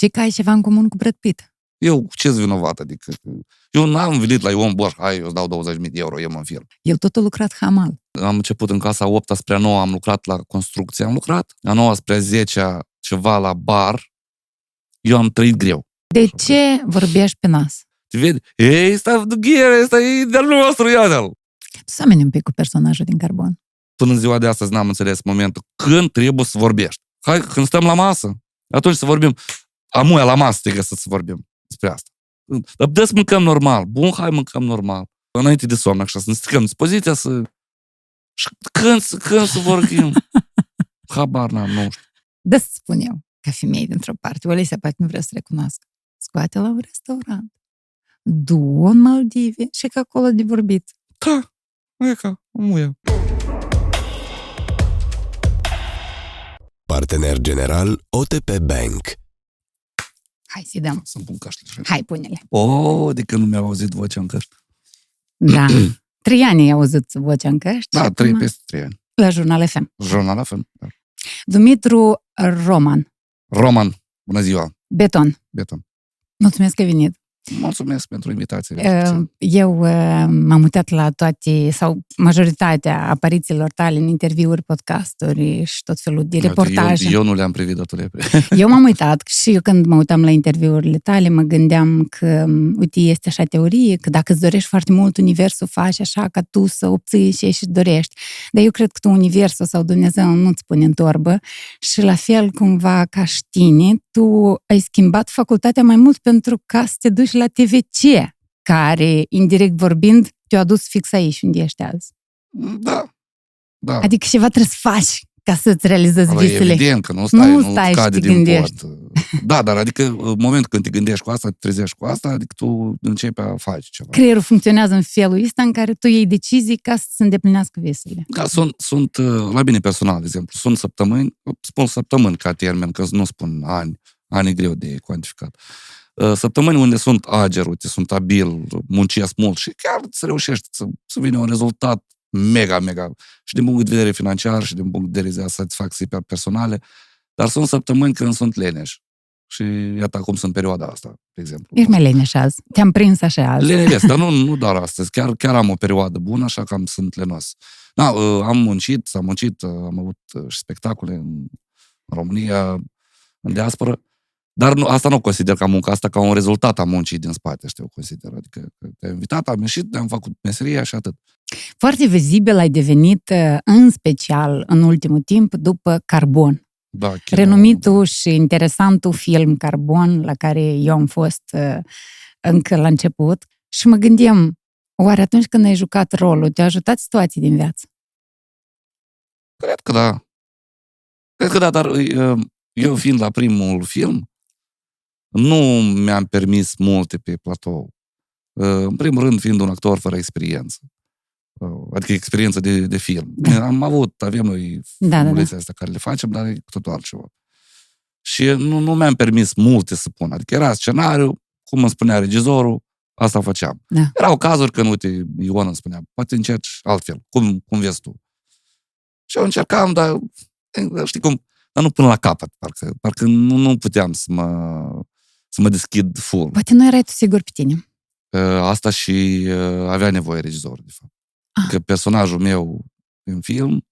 știi că ai ceva în comun cu Brad Pitt. Eu ce-s vinovat? Adică, eu n-am venit la Ion Boș, hai, eu îți dau 20.000 de euro, eu mă în film. El tot a lucrat hamal. Am început în clasa 8 spre a 9 am lucrat la construcție, am lucrat. A 9 spre a 10 ceva la bar. Eu am trăit greu. De ce vorbești pe nas? Te vede? Ei, ăsta Ghere, ăsta e de-al nostru, iată-l! Tu semeni un pic cu personajul din Carbon. Până în ziua de astăzi n-am înțeles momentul când trebuie să vorbești. Hai, când stăm la masă, atunci să vorbim. Amuia la masă te să vorbim despre asta. Dar putem să mâncăm normal. Bun, hai mâncăm normal. Înainte de somn, așa, să ne stricăm dispoziția să... Și când, când să vorbim? Habar n-am, nu știu. Da să spun eu, ca femeie dintr-o parte, Olesia poate nu vrea să recunoască. Scoate la un restaurant. Du în Maldive și că acolo de vorbit. Da, e ca, muia. Partener general OTP Bank. Hai să-i dăm. Să-mi pun căștile. Hai, pune-le. O, de când nu mi-au auzit vocea în căști. Da. Trei ani ai auzit vocea în căști. Da, și trei acum peste trei ani. La Jurnal FM. Jurnal la fel. Da. Dumitru Roman. Roman, bună ziua, Beton. Beton. Mulțumesc că ai venit. Mulțumesc pentru invitație. Uh, Eu uh, m-am uitat la toate sau majoritatea aparițiilor tale în interviuri, podcasturi și tot felul de reportaje. Eu, eu nu le-am privit atât de Eu m-am uitat și eu când mă uitam la interviurile tale, mă gândeam că, uite, este așa teorie, că dacă îți dorești foarte mult, universul faci așa ca tu să obții ce și dorești. Dar eu cred că tu universul sau Dumnezeu nu-ți pune în torbă și la fel cumva ca și tine, tu ai schimbat facultatea mai mult pentru ca să te duci la TVC, care, indirect vorbind, te-a adus fix aici unde ești azi. Da, da. Adică ceva trebuie să faci ca să-ți realizezi Ăla e visele. evident că nu stai, Nu nu, stai și cade te din gândești. pod. Da, dar adică în momentul când te gândești cu asta, te trezești cu asta, adică tu începi a face ceva. Creierul funcționează în felul ăsta în care tu iei decizii ca să se îndeplinească visele. Da, sunt, sunt, uh, la bine personal, de exemplu, sunt săptămâni, spun săptămâni ca termen, că nu spun ani, ani e greu de cuantificat. Uh, Săptămâni unde sunt ager, uite, sunt abil, muncesc mult și chiar să reușești să, să vină un rezultat mega, mega, și din punct de vedere financiar și din punct de vedere de satisfacție pe personale, dar sunt săptămâni când sunt leneși. Și iată acum sunt perioada asta, de exemplu. Ești mai leneș azi. Te-am prins așa azi. Lenevesc, dar nu, nu doar astăzi. Chiar, chiar am o perioadă bună, așa că am, sunt lenos. Da, uh, am muncit, s-am muncit, uh, am avut uh, și spectacole în România, în diaspora, dar nu, asta nu consider ca muncă, asta ca un rezultat a muncii din spate, știu, consider. Adică că te-am invitat, am ieșit, am făcut meseria și atât. Foarte vizibil ai devenit, uh, în special în ultimul timp, după Carbon. Da, chiar, Renumitul și interesantul film Carbon, la care eu am fost uh, încă la început. Și mă gândeam, oare atunci când ai jucat rolul, te-a ajutat situații din viață? Cred că da. Cred că da, dar uh, eu fiind la primul film, nu mi-am permis multe pe platou. Uh, În primul rând, fiind un actor fără experiență. Uh, Adică experiență de, de film. Da. Am avut, avem noi Da, da, da. filmulețe astea care le facem, dar e cu totul altceva. Și nu, nu mi-am permis multe să pun. Adică era scenariu, cum îmi spunea regizorul, asta făceam. Da. Erau cazuri când, uite, Ion îmi spunea, poate încerci altfel, cum, cum vezi tu. Și eu încercam, dar eh, știi cum, dar nu până la capăt, parcă, parcă nu, nu puteam să mă, să mă deschid full. Poate nu erai tu sigur pe tine. Uh, Asta și uh, avea nevoie regizorul, de fapt. Ah. Că personajul meu în film,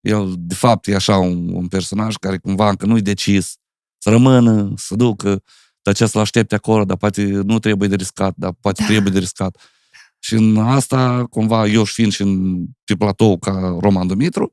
el, de fapt, e așa un, un personaj care cumva încă nu-i decis să rămână, să ducă, dar ce să-l aștepte acolo, dar poate nu trebuie de riscat, dar poate Da. trebuie de riscat. Și în asta, cumva, eu și fiind și în, pe platou ca Roman Dumitru,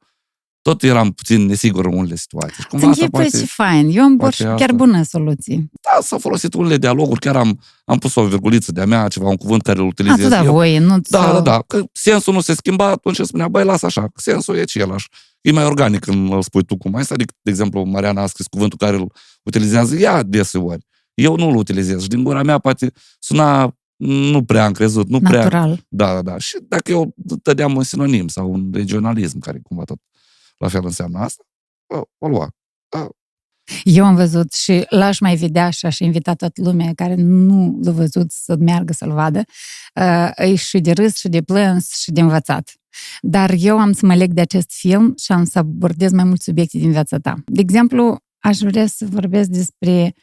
tot eram puțin nesigur în unele situații. Și cumva asta Închipui poate... ce fain. Eu am poate chiar asta. bună soluție. Da, s-au folosit unele dialoguri, chiar am, am pus o virguliță de-a mea, ceva, un cuvânt care îl A, utilizez tu da eu. voie, nu Da, da, da. Că sensul nu se schimba, atunci îmi spunea, băi, lasă așa, că sensul e același. E mai organic când îl spui tu cum ai adică, de exemplu, Mariana a scris cuvântul care îl utilizează ea deseori. Eu nu-l utilizez și din gura mea poate suna nu prea am crezut, nu prea... Natural. Da, da, da. Și dacă eu dădeam un sinonim sau un regionalism, care cumva tot la fel înseamnă asta, o, o lua. Eu am văzut și l-aș mai vedea și aș invita toată lumea care nu l-a văzut să meargă să-l vadă. Uh, E și de râs, și de plâns, și de învățat. Dar eu am să mă leg de acest film și am să abordez mai mulți subiecte din viața ta. De exemplu, aș vrea să vorbesc despre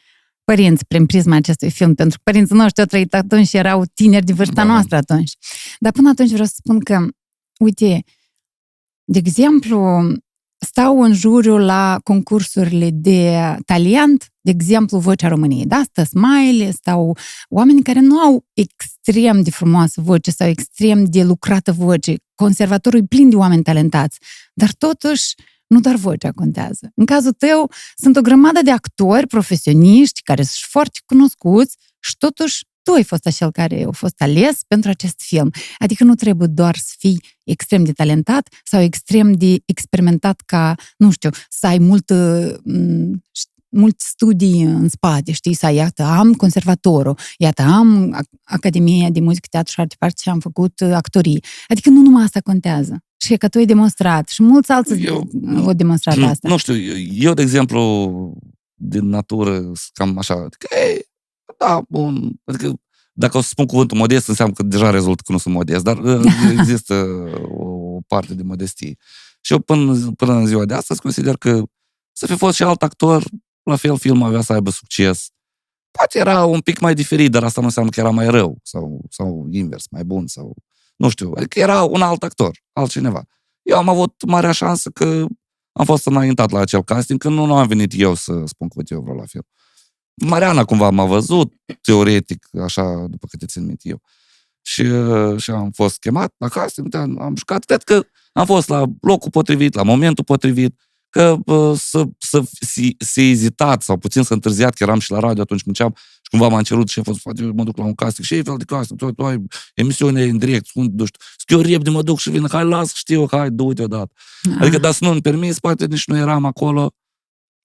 părinți prin prisma acestui film, pentru că părinții noștri au trăit atunci și erau tineri de vârsta Da, da. noastră atunci. Dar până atunci vreau să spun că, uite, de exemplu, stau în juriu la concursurile de talent, de exemplu, Vocea României. Da, stă Smile, stau oameni care nu au extrem de frumoasă voce sau extrem de lucrată voce. Conservatorul e plin de oameni talentați, dar totuși nu doar vocea contează. În cazul tău, sunt o grămadă de actori profesioniști care sunt foarte cunoscuți și totuși tu ai fost acel care a fost ales pentru acest film. Adică nu trebuie doar să fii extrem de talentat sau extrem de experimentat ca, nu știu, să ai multă m, mulți studii în spate, știi, să ai, iată, am conservatorul, iată, am Ac- Academia de Muzică, Teatru și Arte Parte și am făcut uh, actorii. Adică nu numai asta contează. Și e că tu ai demonstrat și mulți alții Eu- au demonstrat asta. Nu știu, eu, de exemplu, din natură, sunt cam așa, adică, ei, da, bun, adică, dacă o să spun cuvântul modest, înseamnă că deja rezultă că nu sunt modest, dar uh, există o parte de modestie. Și eu până, până în ziua de astăzi consider că să fi fost și alt actor, la fel filmul avea să aibă succes. Poate era un pic mai diferit, dar asta nu înseamnă că era mai rău sau, sau invers, mai bun sau nu știu, adică era un alt actor, altcineva. Eu am avut marea șansă că am fost înaintat la acel casting, când nu, nu am venit eu să spun că uite, eu vreau la film. Mariana cumva m-a văzut, teoretic, așa, după câte țin minte eu. Și, uh, și am fost chemat la casting, uite, am jucat, cred că am fost la locul potrivit, la momentul potrivit, că uh, să, să, să, să ezitat sau puțin să întârziat, că eram și la radio atunci munceam și cumva m-a cerut și a fost, frate, eu mă duc la un casting și e fel de casting, tu, tu ai emisiune în direct, unde, nu știu, zic, eu repede mă duc și vin, hai, las, știu, hai, du-te odată. Adică, dar să nu-mi permis, poate nici nu eram acolo.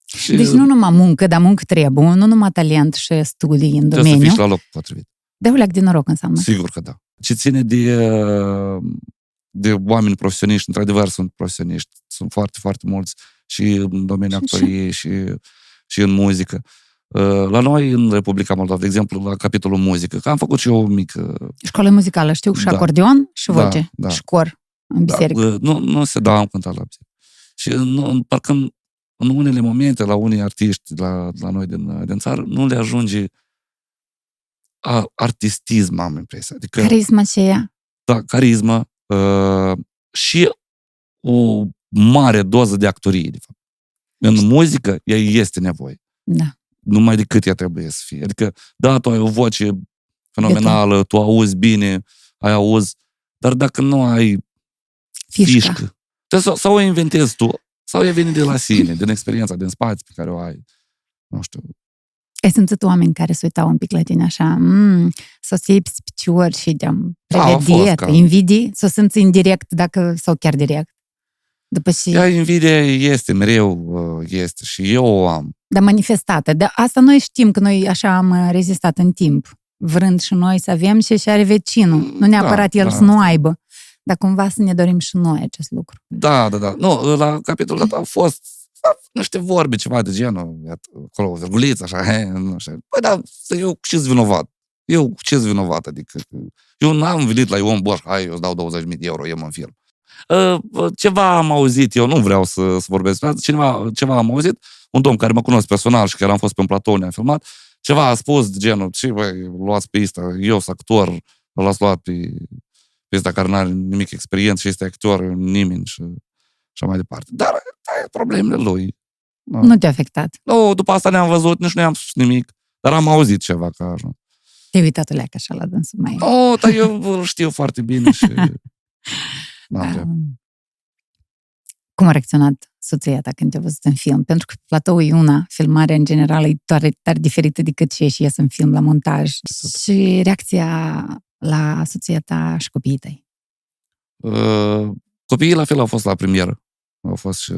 Și Deci nu numai muncă, dar muncă trebuie, nu numai talent și studii în trebuie să domeniu. fii și la locul potrivit. De uleac de noroc înseamnă. Sigur că da. Ce ține de, uh, de oameni profesioniști, într-adevăr sunt profesioniști, sunt foarte, foarte mulți și în domeniul Și- actoriei și, și în muzică. Uh, La noi, în Republica Moldova, de exemplu, la capitolul muzică, că am făcut și eu o mică... Școală muzicală, știu, și Da. acordeon și Da, voce, da. și cor în Da, biserică. uh, nu, nu se da, am cântat la biserică. Și nu, parcă în, în unele momente, la unii artiști la, la noi din, din țară, nu le ajunge a, artistism, am impresia. Adică, Carisma aceea. da, carismă uh, și o mare doză de actorie, de fapt. În muzică, ea este nevoie. Da. Numai decât ea trebuie să fie. Adică, da, tu ai o voce fenomenală, tu auzi bine, ai auzi, dar dacă nu ai Fișca. fișcă, trebuie să, sau o inventezi tu, sau e vine de la sine, din experiența, din spațiu pe care o ai. Nu știu. Ai simțit oameni care se uitau un pic la tine așa, mm, să o iei pe picior și de-am Da, a fost prevedie, ca- invidii, să o simți indirect dacă, sau chiar direct. După și, Ea invidia este, mereu uh, este și eu o am. dar manifestată. Dar asta noi știm că noi așa am uh, rezistat în timp, vrând și noi să avem și și are vecinul. Nu neapărat Da, el da. să nu aibă, dar cumva să ne dorim și noi acest lucru. Da, da, da. Nu, la capitolul ăsta au fost a, niște vorbe, ceva de genul, iată, acolo o virguliță, așa, he, nu știu. Păi da, eu ce vinovat? Eu ce vinovat? Adică, eu n-am venit la Ion Boș, hai, eu îți dau 20.000 de euro, eu mă film. Uh, Ceva am auzit, eu nu vreau să, să vorbesc despre asta, cineva, ceva am auzit, un domn care mă cunosc personal și care am fost pe un platou, ne-am filmat, ceva a spus de genul, ce băi, luați pe ăsta, eu sunt actor, l-ați luat pe, pe ăsta care n-are nimic experiență și este actor, nimeni și așa mai departe. Dar da, problemele lui. Nu. Nu te-a afectat. nu, după asta ne-am văzut, nici nu i-am spus nimic, dar am auzit ceva ca așa. Te-ai uitat leacă așa la dânsul mai. Nu, dar eu îl știu foarte bine și... N-am treabă. Um, Cum a reacționat soția ta când te-a văzut în film? Pentru că platou e una, filmarea în general e tare, tare diferită decât ce și ies în film la montaj. Și reacția la soția ta și copiii tăi. Uh, copiii la fel au fost la premieră. Au fost și...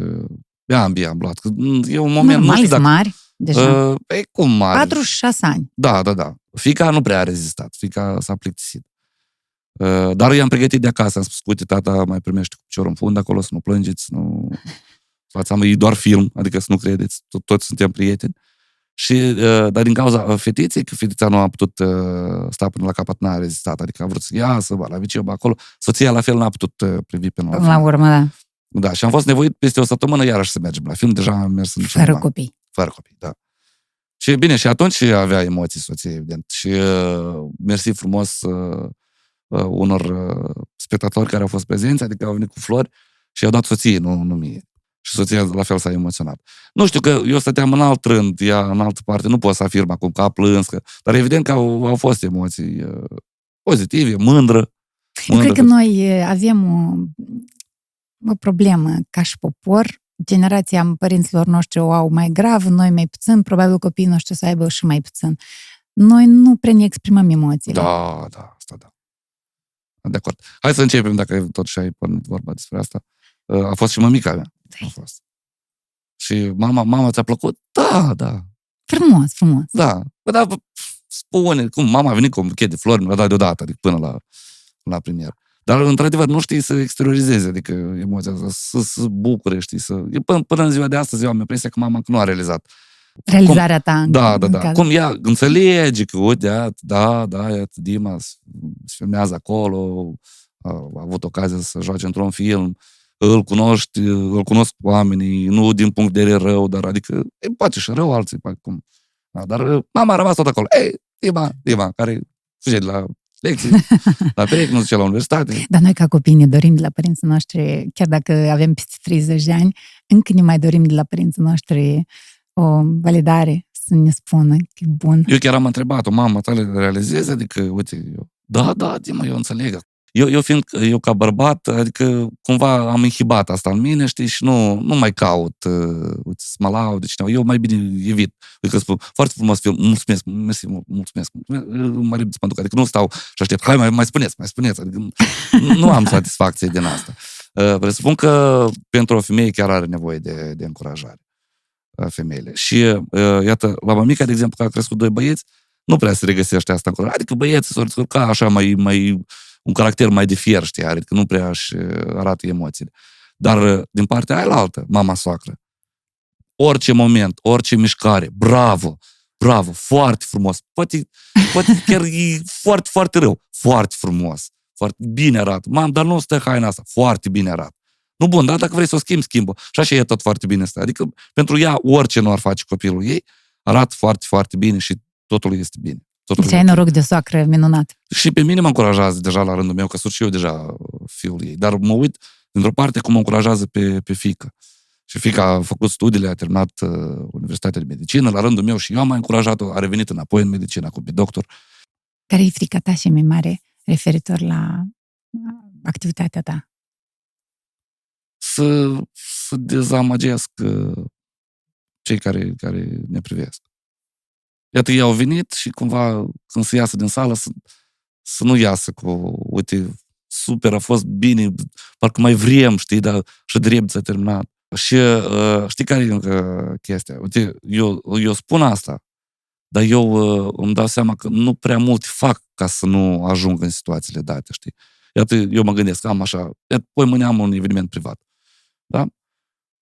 Ia ambii am luat. Că E un moment, nu Normal, știu sunt dacă... mari, deja. Uh, e cum mare? 4 și 6 ani. Da, da, da. Fica nu prea a rezistat. Fica s-a plictisit. Uh, dar i-am pregătit de acasă. Am spus, uite, tata mai primește cu piciorul în fund acolo, să nu plângeți, să nu... Fața mea, e doar film, adică să nu credeți, tot, toți suntem prieteni. Și, uh, dar din cauza uh, fetiței, că fetița nu a putut uh, sta până la capăt, n-a rezistat, adică a vrut să iasă, ba, la viceu, ba, acolo. Soția la fel n-a putut uh, privi până la La final. urmă, da. Da, și am fost nevoit peste o săptămână iarăși să mergem la film, deja am mers în Fără cinema. copii. Fără copii, da. Și bine, și atunci avea emoții soție, evident. Și uh, mersi frumos uh, uh, unor uh, spectatori care au fost prezenți, adică au venit cu flori și i-au dat soției, nu, nu mie. Și soția la fel s-a emoționat. Nu știu că eu stăteam în alt rând, ea în altă parte, nu pot să afirm acum că a plâns, că, dar evident că au, au fost emoții uh, pozitive, mândră. Eu cred că noi avem o, o problemă ca și popor. Generația părinților noștri o au mai grav, noi mai puțin, probabil copiii noștri să aibă și mai puțin. Noi nu prea ne exprimăm emoțiile. Da, da, asta da. De acord. Hai să începem, dacă totuși ai pornit vorba despre asta. A fost și mămica mea. A fost. Și mama, mama ți-a plăcut? Da, da. Frumos, frumos. Da. Bă, da, spune, cum mama a venit cu un buchet de flori, mi l-a dat deodată, adică până la, la premier. Dar, într-adevăr, nu știi să exteriorizeze, adică emoția asta, să se bucure, știi, să... Până, până în ziua de astăzi eu am impresia că mama nu a realizat. Realizarea ta. Da, da, da. Caz. Cum ea înțelege că, uite, da, da, iată, Dima se filmează acolo, a avut ocazia să joace într-un film, îl cunoști, îl cunosc oamenii, nu din punct de vedere rău, dar adică, e, poate și rău alții, cum. Da, dar mama a rămas tot acolo. Ei, Dima, Dima, care fuge de la lecții, la perechi, nu zice la universitate. Dar noi ca copii ne dorim de la părinții noștri, chiar dacă avem peste 30 de ani, încă ne mai dorim de la părinții noștri o validare, să ne spună că e bun. Eu chiar am întrebat-o, mama ta le realizezi? Adică, uite, eu, da, da, Dima, eu înțeleg. Eu, eu fiind, eu ca bărbat, adică cumva am inhibat asta în mine, știi, și nu, nu mai caut, uh, uite, să mă laud de cineva. Eu mai bine evit. Adică spun, foarte frumos film, mulțumesc, mersi, mulțumesc. Mă ridic să mă duc, adică nu stau și aștept, hai, mai, mai spuneți, mai spuneți. Adică nu am satisfacție din asta. Uh, presupun că pentru o femeie chiar are nevoie de, de încurajare uh, femeile. Și uh, iată, la mămica, de exemplu, care a crescut doi băieți, nu prea se regăsește asta în Adică băieții s-au descurcat așa mai, mai un caracter mai de fier, știi, are, că nu prea își arată emoțiile. Dar din partea aia la altă, mama soacră, orice moment, orice mișcare, bravo, bravo, foarte frumos. Poate, poate chiar e foarte, foarte rău. Foarte frumos. Foarte bine arată. Mam, dar nu stă haina asta. Foarte bine arată. Nu bun, dar dacă vrei să o schimbi, schimbă. Și așa e tot foarte bine asta. Adică pentru ea, orice nu ar face copilul ei, arată foarte, foarte bine și totul este bine. Totul deci ai noroc de soacră minunat. Și pe mine mă încurajează deja la rândul meu, că sunt și eu deja fiul ei. Dar mă uit, dintr-o parte, cum mă încurajează pe, pe fică. Și fica a făcut studiile, a terminat uh, Universitatea de Medicină, la rândul meu și eu am mai încurajat-o, a revenit înapoi în medicină, cu pe doctor. Care e frica ta și mai mare referitor la activitatea ta? Să, să dezamăgesc uh, cei care, care ne privesc. Iată, ei au venit și cumva când se iasă din sală să, să nu iasă cu, uite, super, a fost bine, parcă mai vrem, știi, dar și drept s-a terminat. Și uh, știi care e încă chestia? Uite, eu, eu spun asta, dar eu uh, îmi dau seama că nu prea mult fac ca să nu ajung în situațiile date, știi? Iată, eu mă gândesc, am așa, iată, poi mâine am un eveniment privat, da?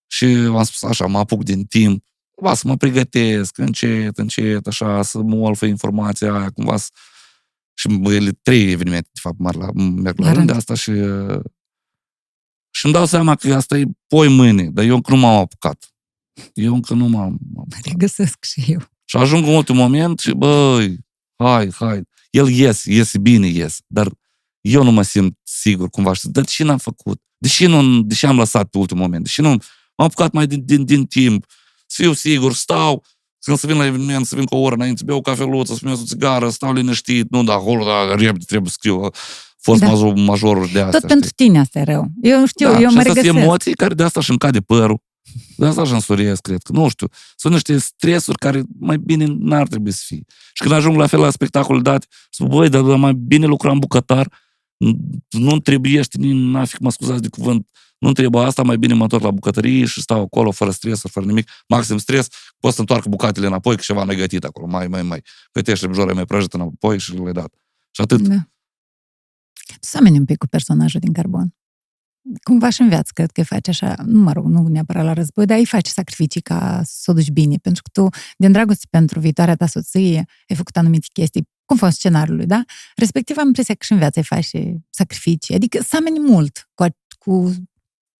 Și am spus așa, mă apuc din timp, cumva să mă pregătesc încet, încet, așa, să mă olfă informația aia, cumva să... Și ele trei evenimente, de fapt, mari la, merg la rând de asta și și îmi dau seama că asta e poi mâine, dar eu încă nu m-am apucat. Eu încă nu m-am apucat. Regăsesc și eu. Și ajung în ultimul moment și, băi, hai, hai. El ies, iese bine, ies, dar eu nu mă simt sigur cumva. Și dar ce n-am făcut? Deși, nu, deși am lăsat pe ultimul moment, deși nu m-am apucat mai din, din, din timp, să fiu sigur, stau, când să vin la eveniment, să vin cu o oră înainte, beau cafeluță, să fumez o țigară, stau liniștit, nu, da, acolo, da, repede trebuie să scriu fost da. major, majorul de asta. Tot știi? pentru tine asta e rău. Eu știu, da, eu mă regăsesc. sunt emoții care de asta își încade părul. De asta își însuriesc, cred că. Nu știu. Sunt niște stresuri care mai bine n-ar trebui să fie. Și când ajung la fel la spectacol dat, spun, băi, dar mai bine lucram bucătar, nu trebuie, n-a fi, mă scuzați de cuvânt, nu trebuie asta, mai bine mă întorc la bucătărie și stau acolo fără stres, fără nimic, maxim stres, pot să întoarcă bucatele înapoi, că ceva mai gătit acolo, mai, mai, mai. Gătește bjore mai prăjit înapoi și le dat. Și atât. Da. Semeni un pic cu personajul din Carbon. Cumva și în viață, cred că îi faci așa, nu mă rog, nu neapărat la război, dar îi faci sacrificii ca să o duci bine, pentru că tu, din dragoste pentru viitoarea ta soție, ai făcut anumite chestii conform scenariului, da? Respectiv am impresia că și în viață îi faci sacrificii, adică seameni mult cu, cu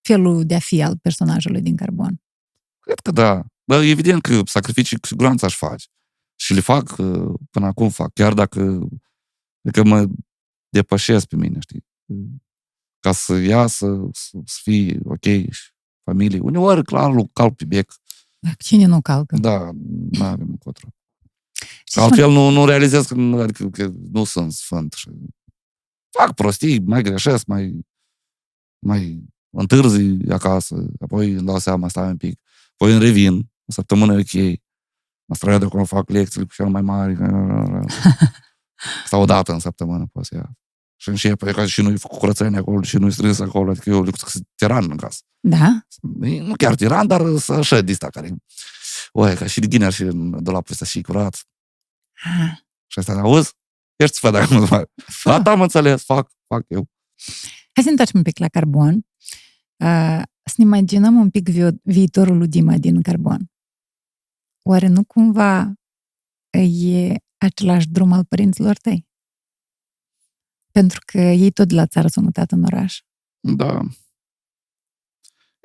felul de a fi al personajului din Carbon. Cred că da. Dar evident că sacrificii cu siguranță aș face. Și le fac, uh, până acum fac, chiar dacă, dacă mă depășesc pe mine, știi? Ca să iasă, să, să fie ok și familie. Uneori, clar, lu- calc pe bec. Dar cine nu calcă? Da, nu avem încotro. Și Altfel nu, nu realizez că, nu- adică, că nu sunt sfânt. Și fac prostii, mai greșesc, mai, mai întârzi acasă, apoi îmi dau seama, stai un pic, apoi îmi revin, o săptămână e ok, mă străiat de acolo, fac lecțiile cu cel mai mari, sau o dată în săptămână pot să ia. Și încep, e ca și nu-i făcut curățenie acolo, și nu-i strâns acolo, adică eu sunt tiran în casă. Da? E, Nu chiar tiran, dar să așa de asta care... Oe, ca și de ghine ar fi în dulapul ăsta și curat. Ah, Și asta, auzi? Ești fă dacă nu fac. Da, da, am înțeles, fac, fac eu. Hai să ne întoarcem un pic la carbon. Uh, să ne imaginăm un pic vi- viitorul lui Dima din carbon. Oare nu cumva e același drum al părinților tăi? Pentru că ei tot de la țară s-au mutat în oraș. Da.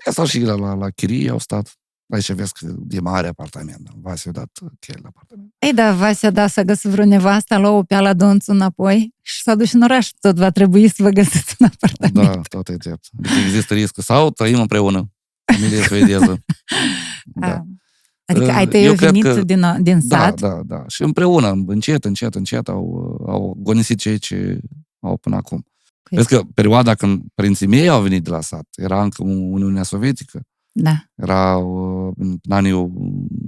E stat și la, la, la chirie, au stat. Aici vezi că e mare apartament. Vasi a dat cheile la apartament. Ei, da, Vasea, da, să găsi vreo nevastă, a luat o peală donțul înapoi și s-a dus în oraș. Tot va trebui să vă găsiți un apartament. Da, tot e drept. Adică există riscul. Sau trăim împreună. Familie suedeză. Da. Ah. Adică ai Eu tăi au cred venit că- din, din Da, sat? da, da. Și împreună, încet, încet, încet, au, au agonisit cei ce au până acum. Păi- Vezi că perioada când părinții mei au venit de la sat, era încă Uniunea Sovietică, Da. era uh, în anii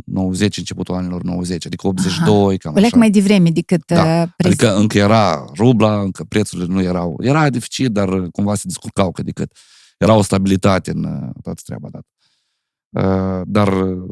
90, începutul anilor 90, adică 82, cam O leac așa. mai devreme decât Da, uh, prez- Adică încă era rubla, încă prețurile nu erau. Era deficit, dar uh, cumva se descurcau cât de cât. Era o stabilitate în uh, toată treaba dată. Uh, Dar uh,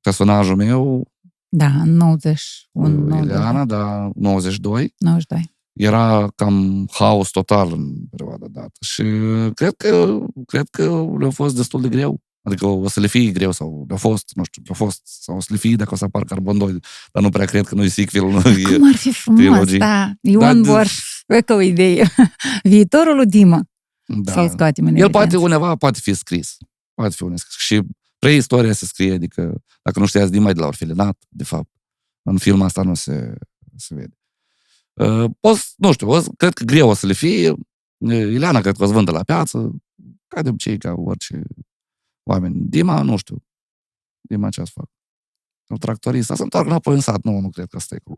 personajul meu, Da, în 91, uh, 92. Ileana, da, 92, 92. Era cam haos total în perioada dată. Și uh, cred că, cred că le-a fost destul de greu. Adică o să le fie greu sau le-a fost, nu știu, le-a fost, sau o să le fie dacă o să apar Carbon 2, dar nu prea cred că nu e sequel. Nu e, Cum ar fi frumos, trilogii. da. Da, Ion de- Borș, că o idee. Viitorul lui Dima, da. să-l scoatem în El poate, evidență. undeva poate fi scris. Poate fi unde scris. Și preistoria se scrie, adică, dacă nu știați, din mai de la orfelinat, de fapt. În filmul asta nu se, se vede. Uh, poți, nu știu, o, să- cred că greu o să le fie. Uh, Ileana cred că o să vândă la piață, ca de obicei, ca orice oameni. Dima, nu știu. Dima ce să fac? Un tractorist, să se întoarcă înapoi în sat. Nu, nu cred că asta e cu...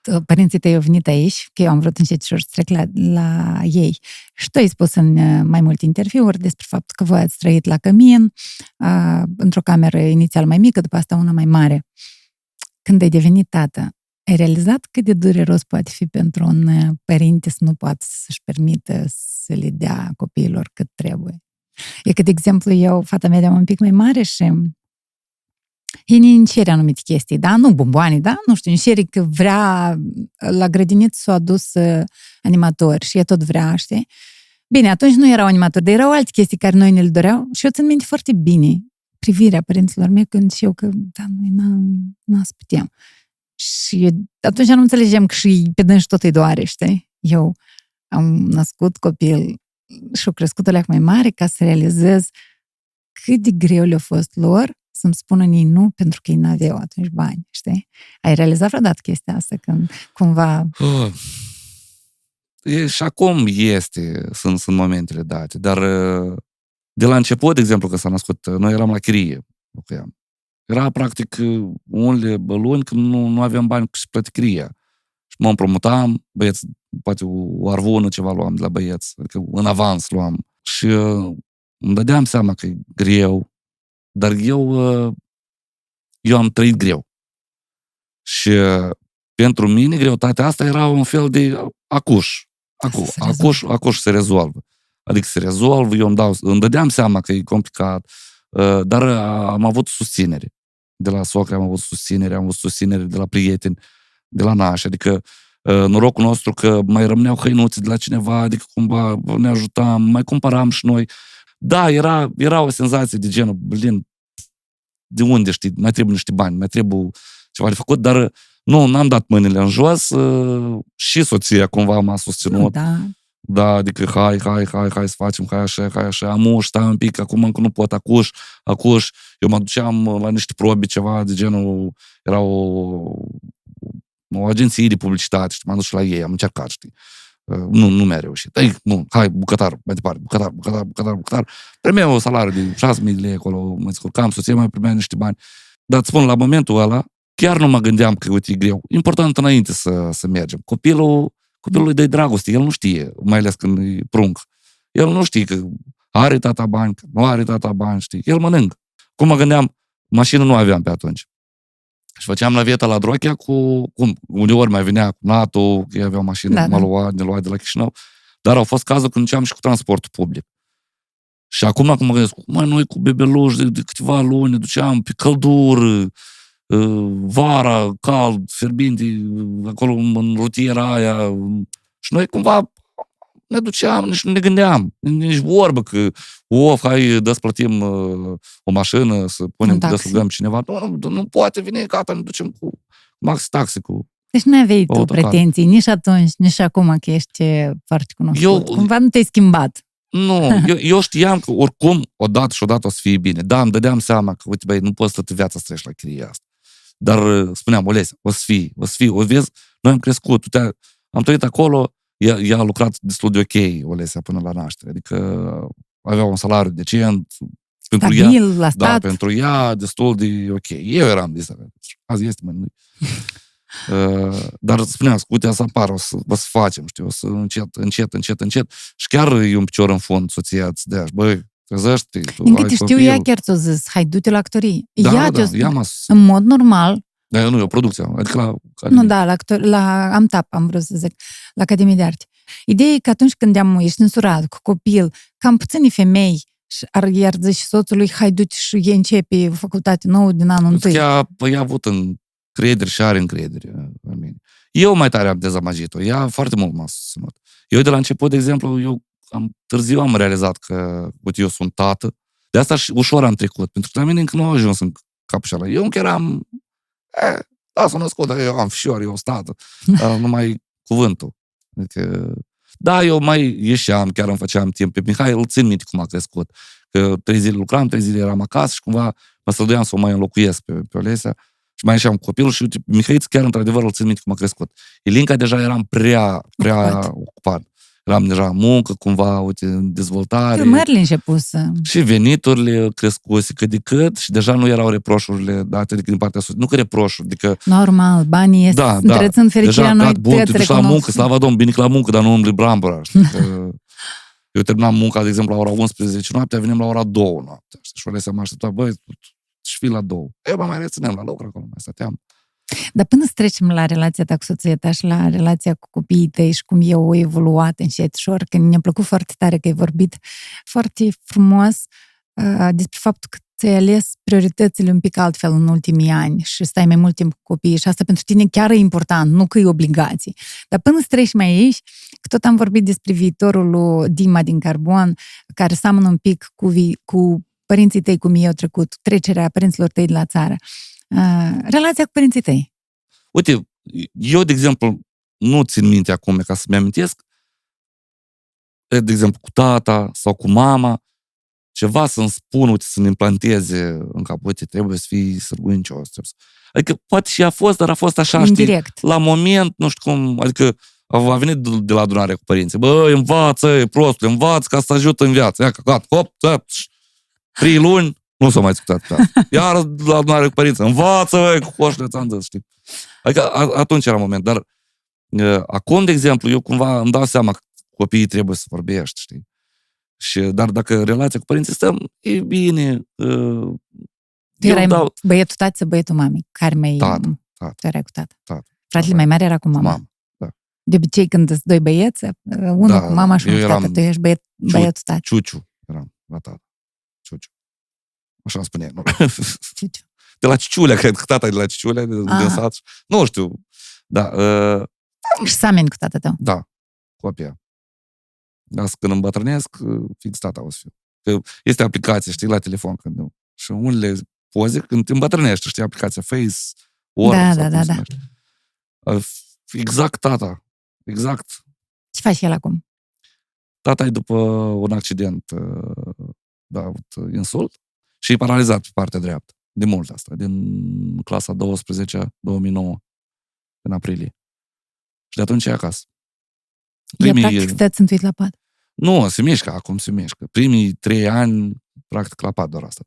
Tu, Părinții tăi au venit aici, că eu am vrut încet și să trec la, la ei. Și tu ai spus în uh, mai multe interviuri despre faptul că voi ați trăit la cămin, uh, într-o cameră inițial mai mică, după asta una mai mare. Când ai devenit tată, ai realizat cât de dureros poate fi pentru un uh, părinte să nu poată să-și permită să le dea copiilor cât trebuie? E că, de exemplu, eu, fata mea de un pic mai mare și ei ne cere anumite chestii, da? Nu bomboane, da? Nu știu, cere că vrea la grădiniță s-a adus uh, animatori și ea tot vrea, știi? Bine, atunci nu erau animatori, dar erau alte chestii care noi ne le doreau și eu țin minte foarte bine privirea părinților mei când și eu că, da, noi n-am, n-am să putem. Și eu, atunci nu înțelegeam că și pe dânsi tot îi doare, știi? Eu am născut copil și au crescut o leac mai mare ca să realizez cât de greu le-a fost lor să-mi spună ei nu pentru că ei n-aveau atunci bani, știi? Ai realizat vreodată chestia asta când cumva... Oh. E, și acum este, sunt, sunt momentele date, dar uh, de la început, de exemplu, că s-a născut, uh, noi eram la chirie, locuiam. Era practic uh, unele luni când nu, nu aveam bani să plăti chiria. Și mă împrumutam, băieți, poate o, o arvună ceva luam de la băieți, adică în avans luam. Și uh, îmi dădeam seama că e greu, dar eu, uh, eu am trăit greu. Și uh, pentru mine greutatea asta era un fel de acuș. Acu, Se acuș, acuș se rezolvă. Adică se rezolvă, eu îmi, dau, îmi dădeam seama că e complicat, uh, dar am avut susținere. De la socre am avut susținere, am avut susținere de la prieteni, de la nași, adică uh, norocul nostru că mai rămâneau hăinuțe de la cineva, adică cumva ne ajutam, mai cumpăram și noi. Da, era, era o senzație de genul, blin, de unde știi, mai trebuie niște bani, mai trebuie ceva de făcut, dar nu, n-am dat mâinile în jos uh, și soția cumva m-a susținut. Da, Da, adică hai, hai, hai, hai să facem, hai așa, hai așa, amuș, stai un pic, acum încă nu pot, acuș, acuș. Eu mă duceam la niște probe, ceva de genul, era o, o agenție de publicitate, știi, m-am dus și la ei, am încercat, știi. Uh, Nu, nu mi-a reușit. Ei, nu, hai, bucătar, mai departe, bucătar, bucătar, bucătar, bucătar. Primeam o salariu de 6.000 de lei acolo, mă descurcam, soția mai primea niște bani. Dar îți spun, la momentul ăla, chiar nu mă gândeam că, uite, e greu. Important înainte să, să mergem. Copilul, copilul îi dă dragoste, el nu știe, mai ales când e prunc. El nu știe că are tata bani, că nu are tata bani, știi? El mănâncă. Cum mă gândeam, mașină nu aveam pe atunci. Și făceam naveta la Drochea cu, cum, uneori mai venea cu NATO, că ei aveau mașină, Da, da, mă da. lua, ne lua de la Chișinău, dar au fost cazuri când duceam și cu transportul public. Și acum, acum mă gândesc, mai noi cu bebeluși de, de câteva luni ne duceam pe căldură, uh, vara, cald, fierbinte, uh, acolo în rutiera aia. uh, Și noi cumva ne duceam, nici nu ne gândeam, nici vorbă că, of, hai, dă plătim uh, o mașină, să punem, Un taxi. desugăm cineva. Nu, nu, nu poate veni, gata, ne ducem cu max taxi, cu Deci nu aveai tu Autocar. pretenții, nici atunci, nici acum că ești foarte cunoscut. Eu- Cumva nu te-ai schimbat. Nu, eu, eu știam că oricum, odată și odată o să fie bine. Da, îmi dădeam seama că, uite, băi, nu poți toată viața să treci la chiria asta. Dar uh, spuneam, Olese, o să fie, o să fie, o vezi, noi am crescut, uite, am trăit acolo, ea, ea a lucrat destul de ok, Olesea, până la naștere. Adică avea un salariu decent, pentru ea, Stabil, la da, stat. pentru ea destul de ok. Eu eram de azi este, mă, nu Uh, dar spuneam, uite, să apară, o să, o să facem, știu, o să încet, încet, încet, încet. Și chiar e un picior în fond, soția îți dea, și, băi, trezește tu Din ai câte știu, copil. ea chiar ți-a zis, hai, du-te la actorie. Da, ea da, te-a- ea m-a în mod normal, Dar nu, e o producție, adică la... nu, da, la, actor, la Amtap, am vrut să zic, la Academie de Arte. Ideea e că atunci când am, ești însurat cu copil, cam puține femei și ar, iar zice soțului, hai, du-te și e începe facultate nouă din anul întâi. Ea, păi, ea a avut încredere și are încredere în mine. Eu mai tare am dezamăgit-o, ea foarte mult m-a susținut. Eu de la început, de exemplu, eu am, târziu am realizat că, uite, eu sunt tată, de asta și ușor am trecut, pentru că la mine încă nu a ajuns în capul și ăla. Eu încă eram, e, da, s-a născut, dar eu am fior, eu sunt tată, dar numai cuvântul. Adică, da, eu mai ieșeam, chiar îmi făceam timp. Pe Mihai îl țin minte cum a crescut. Că trei zile lucram, trei zile eram acasă și cumva mă străduiam să o mai înlocuiesc pe, pe Olesea și mai ieșeam cu copilul și uite, Mihaiț chiar într-adevăr îl țin minte cum a crescut. Elinca deja eram prea, prea Ocupat. ocupat. Ocupat. Eram deja în muncă, cumva, uite, în dezvoltare. Filmările început să... Și veniturile crescuse cât de cât și deja nu erau reproșurile date adică din partea sus. Nu că reproșuri, adică Normal, banii este, Da, da, da. întrețin fericirea deja, noi, gata, bun, te trebuie duci să la muncă, recunosc. slava Domnului, bine că la muncă, dar nu îmbli brambura. știi, că Eu terminam munca, de exemplu, la ora 11 noaptea, venim la ora 2 noaptea. știi, Și Olesea mă aștepta, băi, tu- tu- și fii la 2. Eu mă mai rețineam la lucru acolo, mai stăteam. Dar până să trecem la relația ta cu soția ta și la relația cu copiii tăi și cum eu au evoluat încetișor, că mi-a plăcut foarte tare că ai vorbit foarte frumos uh, despre faptul că ți-ai ales prioritățile un pic altfel în ultimii ani și stai mai mult timp cu copiii și asta pentru tine chiar e important, nu că e obligație. Dar până să treci mai aici, că tot am vorbit despre viitorul lui Dima din Carbon, care seamănă un pic cu, vi- cu părinții tăi, cum ei au trecut, trecerea părinților tăi de la țară. Uh, relația cu părinții tăi. Uite, eu, de exemplu, nu țin minte acum ca să-mi amintesc, e, de exemplu, cu tata sau cu mama, ceva să-mi spun, uite, să-mi implanteze în cap, uite, trebuie să fii sârguincios. trebuie să- Adică poate și a fost, dar a fost așa, știi, Indirect. la moment, nu știu cum, adică a a venit de- de la adunare cu părinții. Bă, învață, e prostul, învață ca să te ajută în viață. Ia, că gata, hop, hop, ș. trei luni, nu s-a mai discutat pe asta. Iar la adunare cu părinții, învață, bă, cu coșile, ți-am zis, știi. Adică a, atunci era moment, dar uh, acum, de exemplu, eu cumva îmi dau seama că copiii trebuie să vorbești, știi. Și, dar dacă relația cu părinții stăm, e bine. Uh, Tu eu erai dau băietul tati sau băietul mamei? Care mai... Tată, tată. Tu erai cu tată. Tată. Fratele Da. mai mare era cu mama. mamă. De obicei, când sunt doi băieți, unul Da, cu mama și eu unul cu eram tată. Tu ești băiet, ciu- băietul tati. Ciuciu eram la tată. Ciuciu. Așa îmi spune. Nu? Ciuciu. De la Ciciulea, cred că tata e de la Ciciulea, de, Aha. din sat. Nu știu. Da, uh, Și sameni cu tata tău. da, copia. Dar când îmbătrânesc, uh, fix tata o să fiu. Că este aplicație, știi, la telefon. Când, și unele poze, când te îmbătrânești, știi, aplicația Face, Word, Da, sau da, cum da, se da. numește. Uh, Exact tata. Exact. Ce faci el acum? Tata e după un accident, uh, da, a avut insult și e paralizat pe partea dreaptă. De mult asta, din clasa 12 2009, în aprilie. Și de atunci e acasă. Primii... E practic stă țintuit la pat. Nu, se mișcă acum, se mișcă. Primii trei ani, practic, la pat doar asta.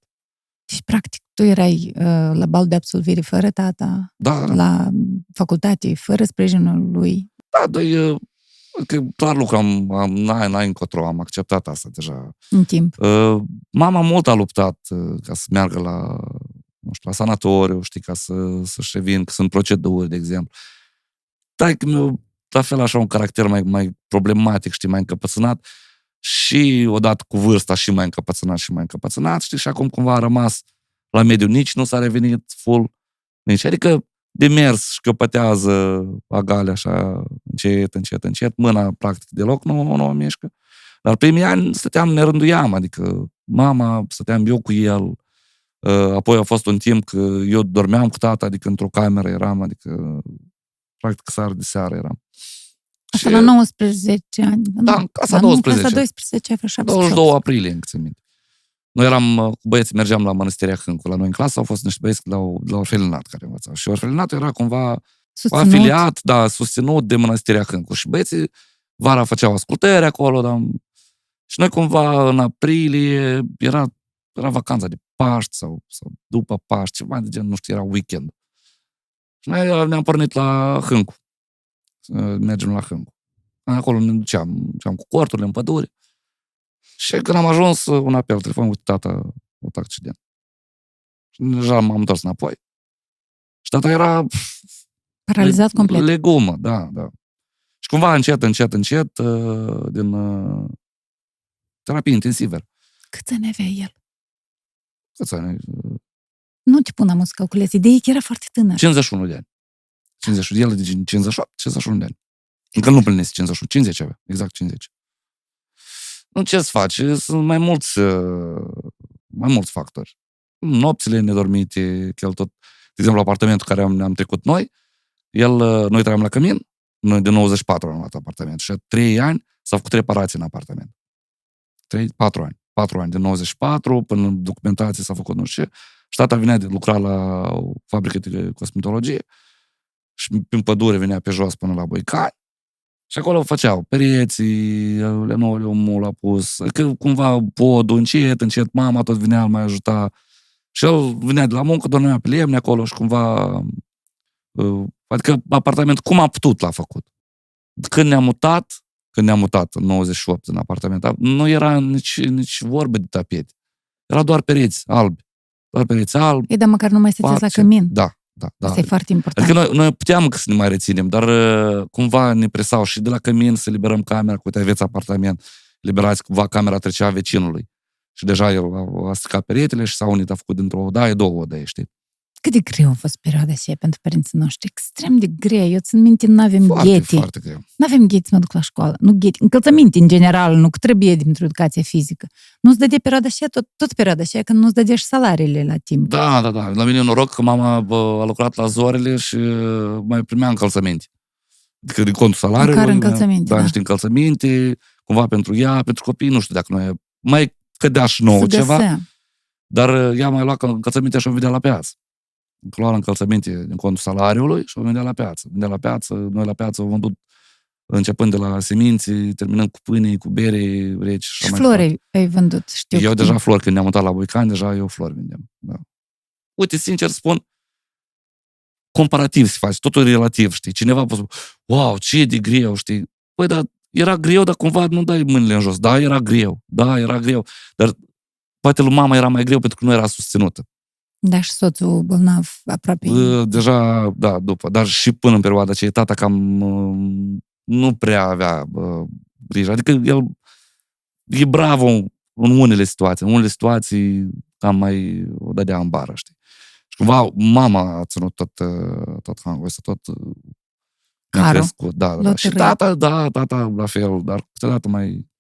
Deci, practic, tu erai uh, la bal de absolvire fără tata, Da, da. la facultate, fără sprijinul lui. Da, doi, uh, că clar lucram, am, n-ai, n-ai încotro, am acceptat asta deja. În timp. Uh, mama mult a luptat uh, ca să meargă la, nu știu, la sanatoriu, știi, ca să, să-și revin, că sunt proceduri, de exemplu. Dar că mi la fel așa un caracter mai, mai problematic, știi, mai încăpățânat și odată cu vârsta și mai încăpățânat și mai încăpățânat, știi, și acum cumva a rămas la mediu, nici nu s-a revenit full, nici, adică de mers și căpătează agale așa, încet, încet, încet, mâna practic deloc nu, nu o mișcă. Dar primii ani stăteam, ne rânduiam, adică mama, stăteam eu cu el, uh, apoi a fost un timp că eu dormeam cu tata, adică într-o cameră eram, adică practic seară de seară eram. Asta la 19 ani. Da, în clasa la 12. Clasa 12, vreo 78. 22 aprilie, încă țin minte. Noi eram uh, cu băieții, mergeam la Mănăstirea Hâncu. La noi în clasă au fost niște băieți de la, la orfelinat care învățau. Și orfelinatul era cumva Susținut. afiliat, da, susținut de Mănăstirea Hâncu. Și băieții vara făceau ascultări acolo, dar... Și noi cumva în aprilie era, era vacanța de Paști sau, sau după Paști, ceva de gen, nu știu, era weekend. Și noi ne-am pornit la Hâncu. Să Mergem la Hâncu. Acolo ne duceam, duceam cu corturile în pădure. Și când am ajuns, un apel, telefon, uite, tata, a avut accident. Și deja m-am întors înapoi. Și tata era Paralizat complet. legumă, da, da. Și cumva încet, încet, încet, uh, din uh, terapie intensivă. Câți ani avea el? Câți ani? Nu te pun am să calculez. Ideea e că era foarte tânăr. 51 de ani. 51, el e de 58, 51 de ani. Încă nu plinesc 51, 50 avea, exact 50. Nu, ce să faci? Sunt mai mulți, uh, mai mulți factori. Nopțile nedormite, că el tot, de exemplu, apartamentul care am, am trecut noi, el, uh, noi trăiam la Cămin, noi de 94 am luat apartament și 3 ani s-au făcut reparații în apartament. 3, 4 ani. 4 ani, de 94 până în documentație s-a făcut nu știu ce. Și ștata venea de lucra la o fabrică de cosmetologie și prin pădure venea pe jos până la Boicani. Și acolo făceau pereții, lenoule omul a pus, că cumva podul, încet, încet, mama tot venea, îl mai ajuta. Și el venea de la muncă, dormea pe lemne acolo și cumva... uh, Adică apartament, cum a putut l-a făcut. Când ne-am mutat, când ne-am mutat în 98 în apartament, nu era nici, nici vorbă de tapete. Era doar pereți albi. Doar pereți albi. Ei, dar măcar nu mai stăteți la parce. cămin. Da, da, da. Asta e foarte important. Adică noi, noi puteam că să ne mai reținem, dar uh, cumva ne presau și de la cămin să liberăm camera, cu uite, aveți apartament, liberați, cumva camera trecea vecinului. Și deja el a, a stricat peretele și s-a unit, a făcut dintr-o odaie, două odăi, știi? Cât de greu a fost perioada aceea pentru părinții noștri? Extrem de greu. Eu țin minte, nu avem Foarte, gheti. foarte greu. Nu avem gheti să mă duc la școală. Nu gheti. Încălțăminte, în general, nu că trebuie pentru educație fizică. Nu-ți dădea perioada aceea, tot, tot perioada aceea, când nu-ți dădea și salariile la timp. Da, da, da. La mine e noroc că mama bă, a lucrat la Zorele și uh, mai primea încălțăminte. Adică din contul salariului. Măcar încălțăminte, da. da. niște încălțăminte, cumva pentru ea, pentru copii, nu știu dacă noi mai cădea și nouă Să ceva, găsea. dar uh, ea mai lua încălțăminte și o vedea la piață. Lua încălțăminte din contul salariului și o vendea la piață. Vendea la piață, noi la piață am vândut începând de la semințe, terminând cu pâine, cu bere reci și Și așa mai departe. flori ai vândut, știu. Eu cu deja timp. flori, când ne-am mutat la Boicani, deja eu flori vindeam. Da. Uite, sincer spun, comparativ se face, totul e relativ, știi? Cineva a spune, wow, ce e de greu, știi? Păi, dar era greu, dar cumva nu dai mâinile în jos. Da, era greu, da, era greu. Dar poate lui mama era mai greu pentru că nu era susținută. Da, și soțul bolnav aproape. Uh, Deja, da, după. Dar și până în perioada aceea, tata cam uh, nu prea avea uh, grijă. Adică el e bravo în unele situații. În unele situații cam mai o dădea în bară, știi? Și cumva mama a ținut tot, uh, tot hangul ăsta, tot uh, mi-a Carul. crescut. Da, da, da. Și Lotărie. tata, da, tata la fel, dar câteodată mai...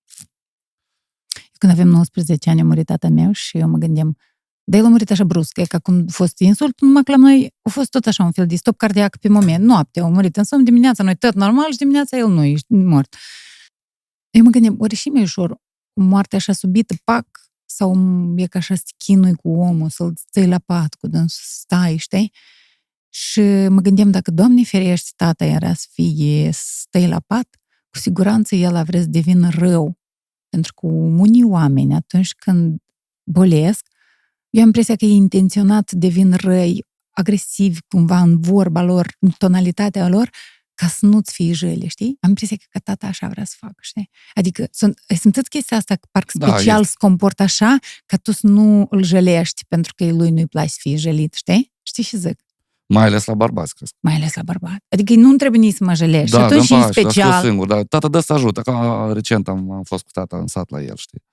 Când aveam 19 ani, a murit tata meu și eu mă gândeam, dar el a murit așa brusc, e ca cum a fost insult, numai că la noi a fost tot așa un fel de stop cardiac pe moment, noaptea a murit în somn, dimineața noi tot normal și dimineața el nu, ești mort. Eu mă gândeam, ori și mai ușor, moartea așa subită, pac, sau e ca așa să chinui cu omul, să-l ții la pat, cu dânsul să stai, știi? Și mă gândeam, dacă, Doamne ferește, tata era să fie, să stai la pat, cu siguranță el a vrea să devină rău. Pentru că unii oameni, atunci când bolesc, eu am impresia că ei intenționat devin răi, agresivi cumva în vorba lor, în tonalitatea lor, ca să nu-ți fie jele, știi? Am impresia că tata așa vrea să facă, știi? Adică sunt, simțiți chestia asta, că parcă Da, special este. se comportă așa, ca tu să nu îl jelești pentru că lui nu-i place să fie jelit, știi? Știi și zic? Mai ales la bărbați, cred. Mai ales la bărbat. Adică nu trebuie nici să mă jelești. Da, și atunci dăm și pași, dar știu special. singur, dar tata dă să ajută. Ca recent am, am fost cu tata în sat la el, știi?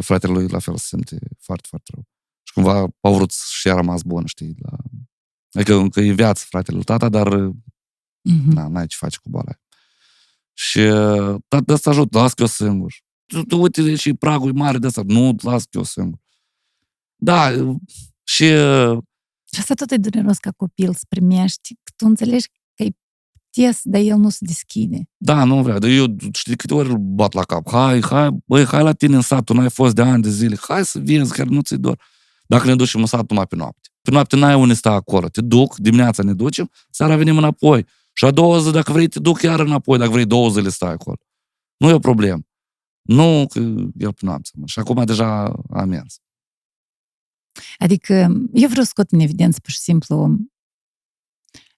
Fratele lui la fel se simte foarte, foarte rău. Și cumva au vrut și a rămas bun, știi? La... Adică încă e viață fratele lui tata, dar Mhm. na, n-ai ce faci cu boala aia. Și uh, tata dă să ajută, las că eu singur. Tu, tu uite, și pragul e mare de asta. Nu, las că eu singur. Da, și uh, Și asta tot e dureros ca copil să primești, că tu înțelegi că e ties, dar el nu se deschide. Da, nu vrea, dar eu știi câte ori îl bat la cap. Hai, hai, băi, hai la tine în sat, tu n-ai fost de ani de zile, hai să vezi, chiar nu ți-i dor. Dacă ne ducem în sat numai pe noapte. Pe noapte n-ai unde sta acolo. Te duc, dimineața ne ducem, seara venim înapoi. Și a doua zi, dacă vrei, te duc iar înapoi, dacă vrei două zile stai acolo. Nu e o problemă. Nu că el pe noapte. mă. Și acum deja a mers. Adică eu vreau să scot în evidență pur și simplu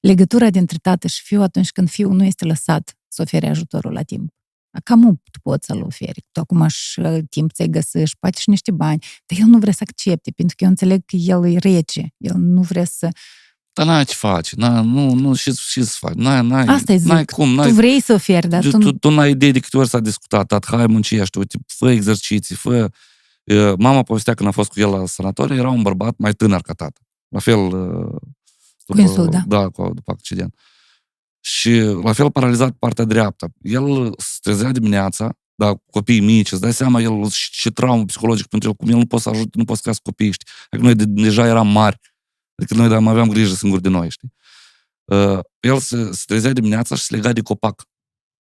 legătura dintre tată și fiu atunci când fiul nu este lăsat să ofere ajutorul la timp. Cam nu tu poți să-l oferi. Tu acum și uh, timp ți-ai găsit și poate și niște bani, dar el nu vrea să accepte, pentru că eu înțeleg că el e rece. El nu vrea să... Dar n-ai ce faci. N-ai, nu, nu, și, și să faci. N-ai, n-ai, Asta zic. n-ai cum. N-ai, Tu vrei să oferi, dar tu, tu, tu, tu n-ai idee de câte ori s-a discutat, tată, hai muncește, uite, fă exerciții, fă... Uh, Mama povestea când a fost cu el la sanatoriu, era un bărbat mai tânăr ca tată. La fel... uh, După, insult, da. Da, cu, după accident. Și la fel paralizat partea dreaptă. El se trezea dimineața, da, copiii mici, îți dai seama, el și, și traumă psihologic pentru el, cum el nu poate să ajute, nu poate să crească copiii, știi? Adică noi de, deja eram mari, adică noi mai aveam grijă singuri de noi, știi? Uh, el se, se trezea dimineața și se lega de copac.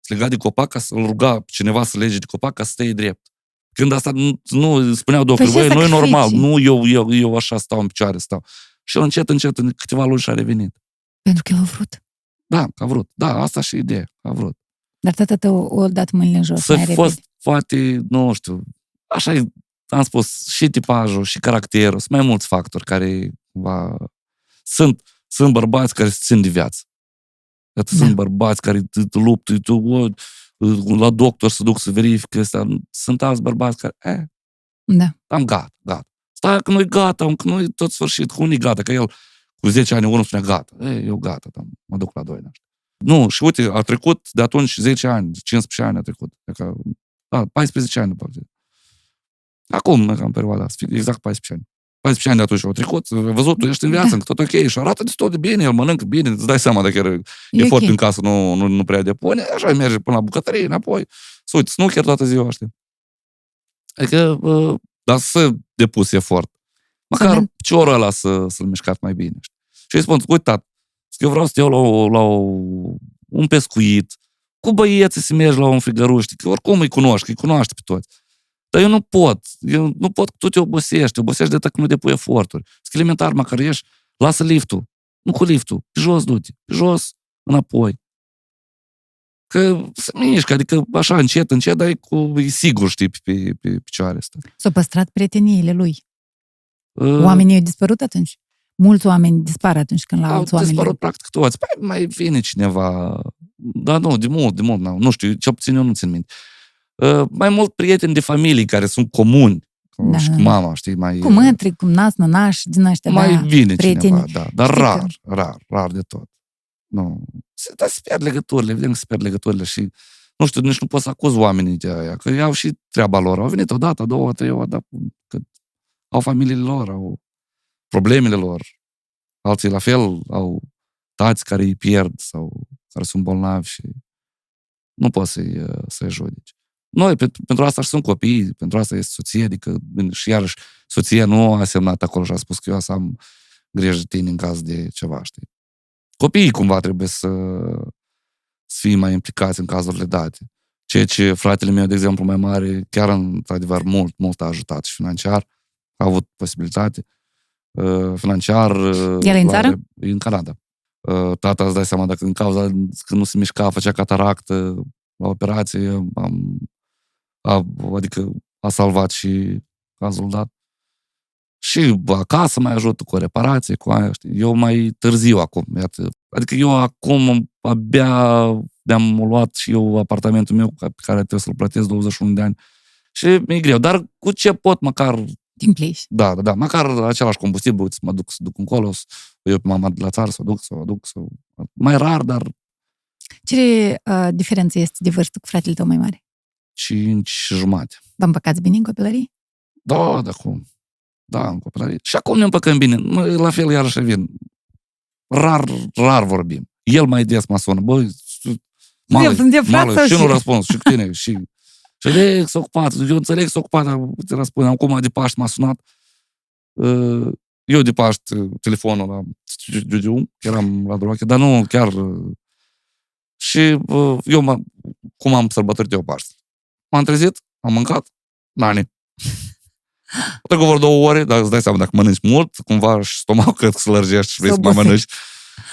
Se lega de copac ca să-l ruga pe cineva să lege de copac ca să stea drept. Când asta nu, nu spuneau doctorii, Făcea băi, nu e sacrificii. normal, nu eu, eu, eu așa stau în picioare, stau. Și el încet, încet, în câteva luni și-a revenit. pentru că el a vrut. Da, că a vrut. Da, asta și ideea, că a vrut. Dar tata tău o dat mâinile în jos Să mai fi repede. fost, poate, nu știu, așa e, am spus, și tipajul, și caracterul, sunt mai mulți factori care va... Sunt, sunt bărbați care se țin de viață. Iată, Da. sunt bărbați care te, te luptă, tu, o, la doctor să duc să verific asta. Sunt alți bărbați care, eh, Da. am gata, gata. Stai că nu-i gata, încă nu-i tot sfârșit, cu unii gata, că el cu 10 ani unul spunea gata, ei, eu gata, da, mă duc la 2 naște. Nu, și uite, a trecut de atunci 10 ani, 15 ani a trecut. Adică, da, 14 ani după aceea. Acum, ca în perioada asta, exact 14 ani. 14 ani de atunci au trecut, ai văzut, tu ești în viață, Da. încă tot ok, și arată destul de bine, el mănâncă bine, îți dai seama dacă E efort ok. în casă nu, nu, nu prea depune, așa merge până la bucătărie, înapoi, să uite, snooker toată ziua, știi? Adică, uh, dar să depus efort. Măcar Să- piciorul ăla să, să-l mișcat mai bine. Știi? Și îi spun, uite, tat, că eu vreau să te iau la, o, la o, un pescuit, cu băieții să mergi la un frigăruș, știi? Că oricum îi cunoști, că îi cunoaște pe toți. Dar eu nu pot. Eu nu pot că tu te obosești. Te obosești de atât că nu depui eforturi. Să elementar, măcar ieși, lasă liftul. Nu cu liftul. Pe jos du-te. Pe jos, înapoi. Că se mișcă, adică așa încet, încet, dar e, cu, e sigur, știi, pe, pe, pe picioare asta. S-au păstrat prieteniile lui. Uh, Oamenii au dispărut atunci. Mulți oameni dispar atunci când la au alți oameni. dispărut practic toți. Păi mai vine cineva, dar nu, de mult, de mult, nu, nu știu, cel puțin eu nu țin minte. Uh, mai mult prieteni de familie care sunt comuni, Da, și da, cu da. mama, știi, mai... Cu mătri, cu nas, nănaș, din ăștia, mai da. vine prieteni. cineva, da, dar Știi rar, că- rar, rar de tot. Nu. Se, dar se pierd legăturile, evident că se pierd legăturile și nu știu, nici nu pot să acuz oamenii de aia, că iau și treaba lor. Au venit odată, două, trei ori, dar că au familiile lor, au problemele lor. Alții la fel au tați care îi pierd sau care sunt bolnavi și nu poți să-i, uh, să-i judeci. Noi, pentru, pentru asta și sunt copii, pentru asta este soție, adică și iarăși soția nu a semnat acolo și a spus că eu să am grijă de tine în caz de ceva, știi? Copiii cumva trebuie să, să fie mai implicați în cazurile date. Ceea ce fratele meu, de exemplu, mai mare, chiar într-adevăr mult, mult a ajutat și financiar, a avut posibilitate uh, financiar. uh, El e în la- țară? E în Canada. Uh, Tata, îți dai seama, dacă în cauza că nu se mișca, făcea cataractă la operație, am, a, adică a salvat și cazul dat. Și acasă mai ajută cu o reparație, cu aia, știi? Eu mai târziu acum, iată. Adică eu acum abia mi-am luat și eu apartamentul meu pe care trebuie să-l plătesc 21 de ani. Și mi-e greu, dar cu ce pot măcar, Din pliș. da, da, da, măcar același combustibil, uite, să mă duc să duc încolo, să o iau pe mama de la țară, să o duc, să o aduc, să o... Mai rar, dar Ce uh, diferență este de vârstă cu fratele tău mai mare? 5 și jumate. Vă împăcați bine în copilărie? Da, da, cum? Da, în copilărie. Și acum ne împăcăm bine. Noi, la fel, iarăși vin. Rar, rar vorbim. El mai des mă sună. Băi, Eu sunt de față mală, și și- nu răspuns, și cu tine, și... Și de s-a ocupat. Eu înțeleg că s-a ocupat, dar te răspund. Acum de Paști m-a sunat. Uh, Eu de Paști, telefonul la Giugiu, că eram la Doroche, dar nu, chiar... uh, Și uh, eu, mă, cum am sărbătorit eu Paști? M-am trezit, am mâncat, nani. Trecut vreo două ore, dar îți dai seama, dacă mănânci mult, cumva și stomacul cred că se lărgește și vrei S-a să mai obosit. mănânci.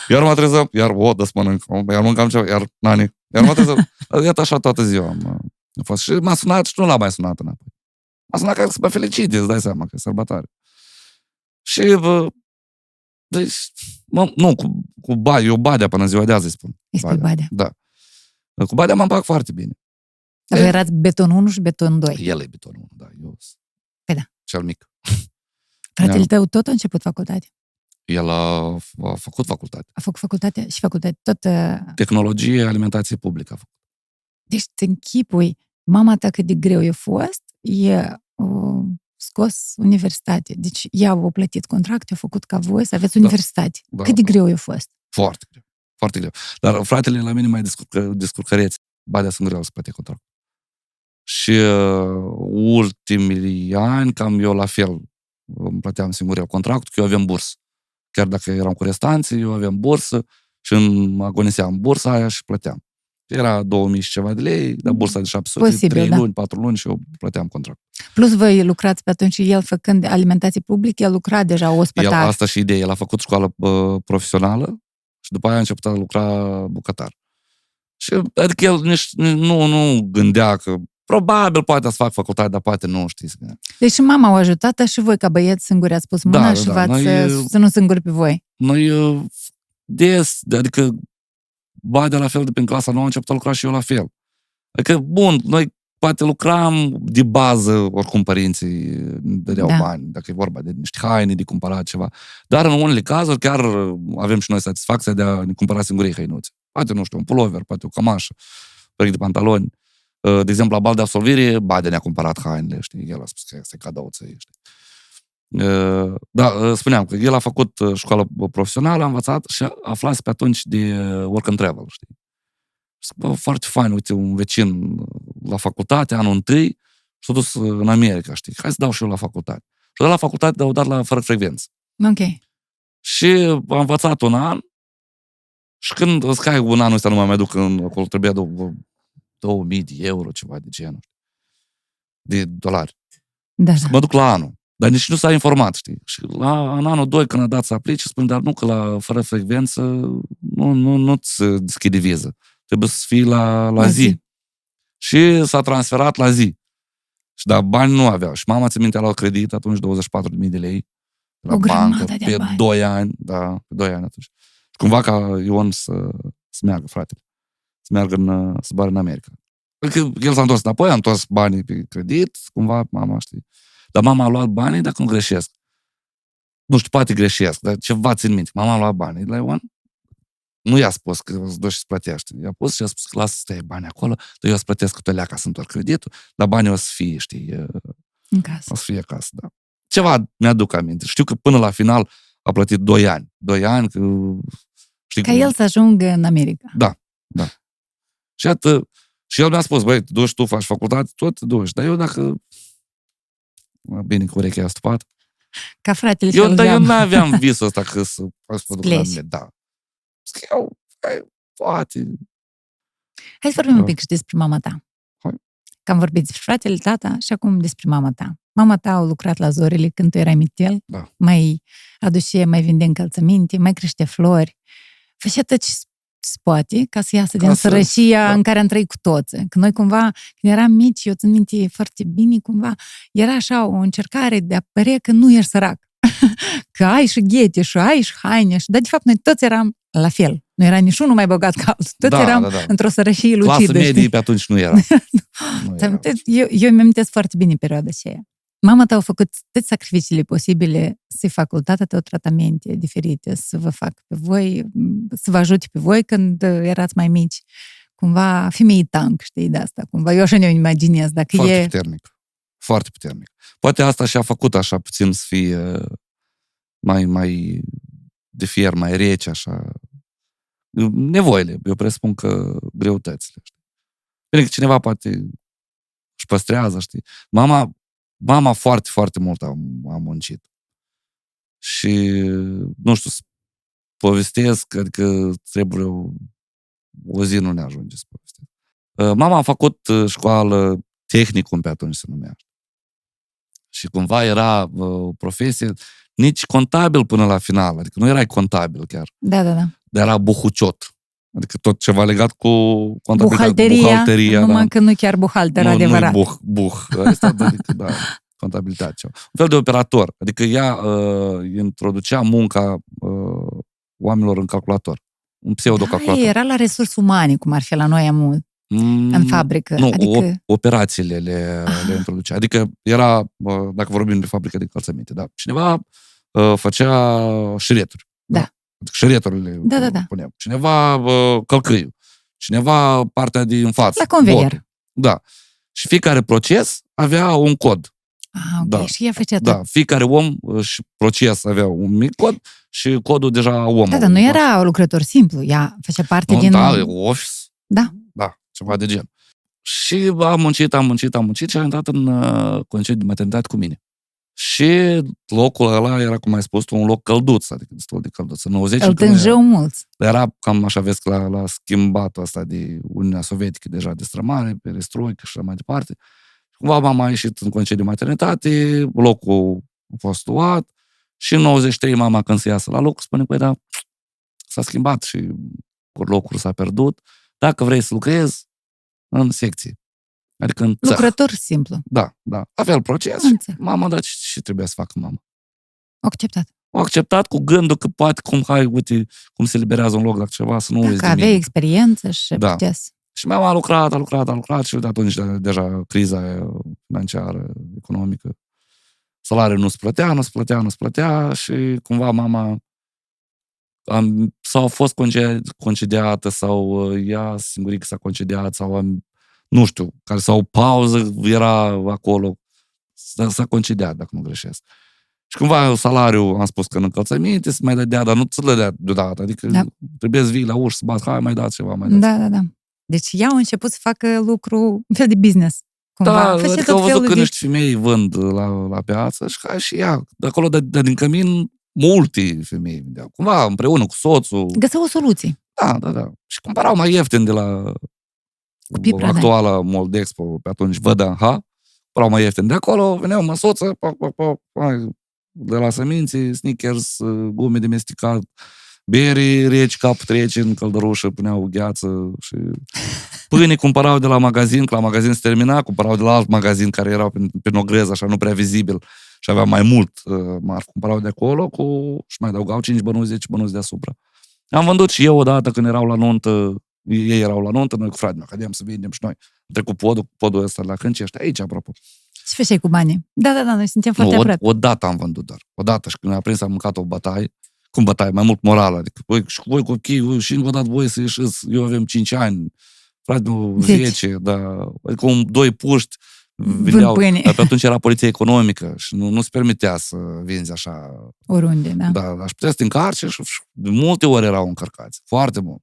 Iar mă trezăm, iar o, dă să mănânc, iar mâncam ceva, iar nani. Iar mă trezăm. Iată așa toată ziua am, uh, a fost. Și m-a sunat și nu l-a mai sunat înapoi. M-a sunat ca să mă felicite, îți dai seama că e sărbătoare. Și, bă, deci, mă, nu, cu, cu ba, eu Badea până în ziua de azi îi spun. Îi spui Badea. Da. Cu Badea mă împac foarte bine. Dar voi erați beton 1 și beton 2. El e betonul, unu, da, eu sunt Păi da. cel mic. Fratele Da. tău tot a început facultate. El a, a făcut facultate. A făcut facultate și facultate tot... uh, Tehnologie, alimentație publică a făcut. Deci te închipui, mama ta cât de greu i-a fost, e uh, scos universitate. Deci ea a plătit contract, a făcut ca voi să aveți universitate. Da, cât de da. greu i-a fost. Foarte greu. Foarte greu. Dar fratele la mine mai descurcă, descurcăreți. Badea sunt greu să plătești contract. Și uh, ultimii ani, cam eu la fel, îmi plăteam singur eu contractul, că eu aveam bursă. Chiar dacă eram cu restanții, eu aveam bursă și îmi agoniseam bursa aia și plăteam. Era 2000 și ceva de lei, dar bursa de 700, Posibil, 3 da. luni, 4 luni și eu plăteam contract. Plus voi lucrați pe atunci, el făcând alimentație publică, el lucra deja El, ospătar. asta și ideea. El a făcut școală uh, profesională și după aia a început a lucra bucătar. Și adică el nici, nu, nu gândea că probabil poate să fac facultate, dar poate nu, știți. Deci și mama au ajutat, dar și voi ca băieți singuri ați pus mâna Da, da, și da. v-ați Noi, uh, susținut singuri pe voi. Noi uh, des, adică Badea la fel de prin clasa nouă a început a lucra și eu la fel. Adică, bun, noi poate lucram de bază, oricum părinții ne dădeau Da. bani, dacă e vorba de niște haine, de cumpărat ceva. Dar în unele cazuri chiar avem și noi satisfacția de a ne cumpăra singurii hăinuțe. Poate, nu știu, un pulover, poate o cămașă, perechi de pantaloni. Uh, De exemplu, la bal de absolvire, Badea ne-a cumpărat hainele, știi, el a spus că este cadou ție, știi. Uh, Da, uh, spuneam că el a făcut uh, școală profesională, a învățat și a aflat pe atunci de uh, work and travel, știi. Și zic, bă, foarte fain, uite, un vecin uh, la facultate, anul întâi, s-a dus uh, în America, știi, hai să dau și eu la facultate. Și dat la facultate, dar au dat la fără frecvență. Ok. Și am învățat un an și când îți cai un anul ăsta nu mai mai duc în, acolo trebuia de 2000 de euro, ceva de genul. De dolari. Da, Să da. mă duc la anul. Dar nici nu s-a informat, știi? Și la, în anul 2, când a dat să aplici, spune, dar nu că la fără frecvență nu, nu, nu-ți deschide viză. Trebuie să fii la, la, La zi. zi. Și s-a transferat la zi. Și dar bani nu aveau. Și mama, ți minte, a luat credit atunci 24.000 de lei la O bancă grămadă de pe bani. 2 ani. Da, pe 2 ani atunci. Și cumva ca Ion să, să meargă, frate. Să meargă în, să zboare în America. Că el s-a întors înapoi, a întors banii pe credit, cumva mama, știi. Dar mama a luat banii dacă nu greșesc. Nu știu, poate greșesc, dar ceva țin minte. Mama a luat banii de la Ion. Nu i-a spus că îți duci să plătești. I-a pus și a spus că lasă să stai banii acolo, dar eu o să plătesc cu tălea ca să întorc creditul, dar banii o să fie, știi, În casă. o să fie acasă, da. Ceva mi-aduc aminte. Știu că până la final a plătit 2 ani. 2 ani, că... Știi Ca cum- el să ajungă în America. Și atât. Și el mi-a spus, băi, te duci tu, faci facultate, tot te duci. Dar eu dacă... Bine, cu urechea a stupat. Ca fratele Eu, și dar eu nu aveam visul ăsta că să să mă duc la pleci. mine. Da. Zic, eu, băi, poate. Hai să vorbim un Da. pic și despre mama ta. că am vorbit despre fratele, tata și acum despre mama ta. Mama ta a lucrat la Zorele când tu erai mitel, Da. mai aduce, mai vinde încălțăminte, mai crește flori. Făcea tot ce se poate ca să iasă din Ca să- sărășia da. în care am trăit cu toți. Că noi cumva, când eram mici, eu țin minte foarte bine, cumva, era așa o încercare de a părea că nu ești sărac. că ai și ghete și ai și haine. Și, dar de fapt noi toți eram la fel. Nu era niciunul mai bogat ca altul. Toți Da, eram da, da. într-o sărășie Clasă lucidă. știi? medie pe atunci nu era. Nu Ți-am era. amintesc- Eu, eu mi amintesc foarte bine perioada aceea. Mama ta a făcut toate sacrificiile posibile să-i facă tata tău tratamente diferite, să vă facă pe voi, să vă ajute pe voi când uh, erați mai mici. Cumva femei tank, știi, de asta. Cumva eu așa ne imaginez. Dacă Foarte e... puternic. Foarte puternic. Poate asta și-a făcut așa puțin să fie mai, mai de fier, mai rece, așa. Nevoile. Eu presupun că greutățile. Știi? Bine că cineva poate își păstrează, știi? Mama, mama foarte, foarte mult a, a muncit. Și, nu știu, să povestesc, adică trebuie o, o zi nu ne ajunge să povestesc. Uh, Mama a făcut uh, școală tehnicum pe atunci se numea. Și cumva era uh, o profesie nici contabil până la final, adică nu erai contabil chiar, Da, da, da. dar era buhuciot. Adică tot ceva legat cu contabilitate, Buhalteria, buhalteria numai da. că nu chiar buhalter nu, adevărat. Nu buh, buh. Asta, adică, da, contabilitate. Ceva. Un fel de operator. Adică ea uh, introducea munca uh, oamenilor în calculator. Un da, pseudo-calculator. era la resurse umane, cum ar fi la noi amu, Mm, în fabrică. Nu, adică, adică... operațiile le, le introducea. Adică era, uh, dacă vorbim de fabrică de încălțăminte, da, cineva uh, făcea șireturi. Da. Adică șireturile Da, da, da. puneam. Cineva uh, călcâiul. Cineva partea din față. La conveier. botul. Da. Și fiecare proces avea un cod. ah, ok, da. și ea făcea tot. Da, fiecare om uh, și proces avea un mic cod și codul deja omului. Da, dar nu era un lucrător simplu, ea făcea parte Nu, din... Da, e office. Da. Da, ceva de gen. Și am muncit, am muncit, am muncit și am intrat în uh, concediu de maternitate cu mine. Și locul ăla era, cum ai spus tu, un loc călduț, adică destul de călduț. În 90 Îl încă nu tânjeu mulți. era, era cam așa, vezi că la, la schimbat asta de Uniunea Sovietică, deja de strămare, perestroică și așa mai departe. Cumva m-am mai ieșit în concediu de maternitate, locul a fost luat și în 93 mama când se iasă la loc spune, păi da, s-a schimbat și locul s-a pierdut. Dacă vrei să lucrezi, în secție. Adică în țăr. Lucrător simplu. Da, da. Avea el proces În și țăr. mama, da, ce, ce trebuia să facă mama? Acceptat. Au acceptat cu gândul că poate cum, hai, uite, cum se liberează un loc la ceva, să nu uiți Dacă de aveai mine. experiență și Da. putea să... Și mama a lucrat, a lucrat, a lucrat și de atunci de- deja criza financiară, economică, salariul nu se plătea, nu se plătea, nu se plătea și cumva mama am, sau a fost conce- concediată sau uh, ea singurică s-a concediat sau am, nu știu, care sau o pauză era acolo, s-a, s-a concediat, dacă nu greșesc. Și cumva salariul, am spus că în încălțăminte se mai dădea, dar nu ți-l dădea deodată. Adică Da. trebuie să vii la ușă, să bați, hai, mai dați ceva, mai dați. Da, da, da. Deci ea a început să facă lucru, un fel de business. Cumva. Da, Făcea adică tot au văzut felul că de... niște femei vând la, la piață și hai și ea. De acolo, de, de din cămin, multe femei vindeau. Cumva, împreună cu soțul. Găseau o soluție. Da, da, da. Și cumpărau mai ieftin de la Pipra, da. actuala Moldexpo, pe atunci VDH. Cumpărau mai ieftin de acolo, veneau măsoță, pac, pac, pac, hai, de la semințe, sneakers, gume de mesticat, beri reci, cap trece în căldărușă, puneau gheață și pâine cumpărau de la magazin, că la magazin se termina, cumpărau de la alt magazin care era pe, pe nogrez, așa nu prea vizibil și avea mai mult uh, marf. Cumpărau de acolo cu, și mai adăugau 5 bănuți, 10 bănuți deasupra. Am vândut și eu odată când erau la nuntă, ei erau la nuntă, noi cu fratele meu, cădeam să vindem și noi. Am trecut podul, podul ăsta la Câncești, aici, apropo. Ce făceai cu banii? Da, da, da, noi suntem foarte Nu, o, aproape. o dată am vândut doar. O dată și când a prins am mâncat o bătaie, cum bătaie, mai mult morală. Adică, voi, și cu voi copiii, voi, și încă o dată voi să ieșiți, eu avem 5 ani, frate meu Zece. 10, da, adică un, doi puști Vând vindeau, pâine. dar pe atunci era poliția economică și nu, nu se permitea să vinzi așa. Oriunde, da. Da, aș putea să te încarce și, și de multe ori erau încărcați, foarte mult,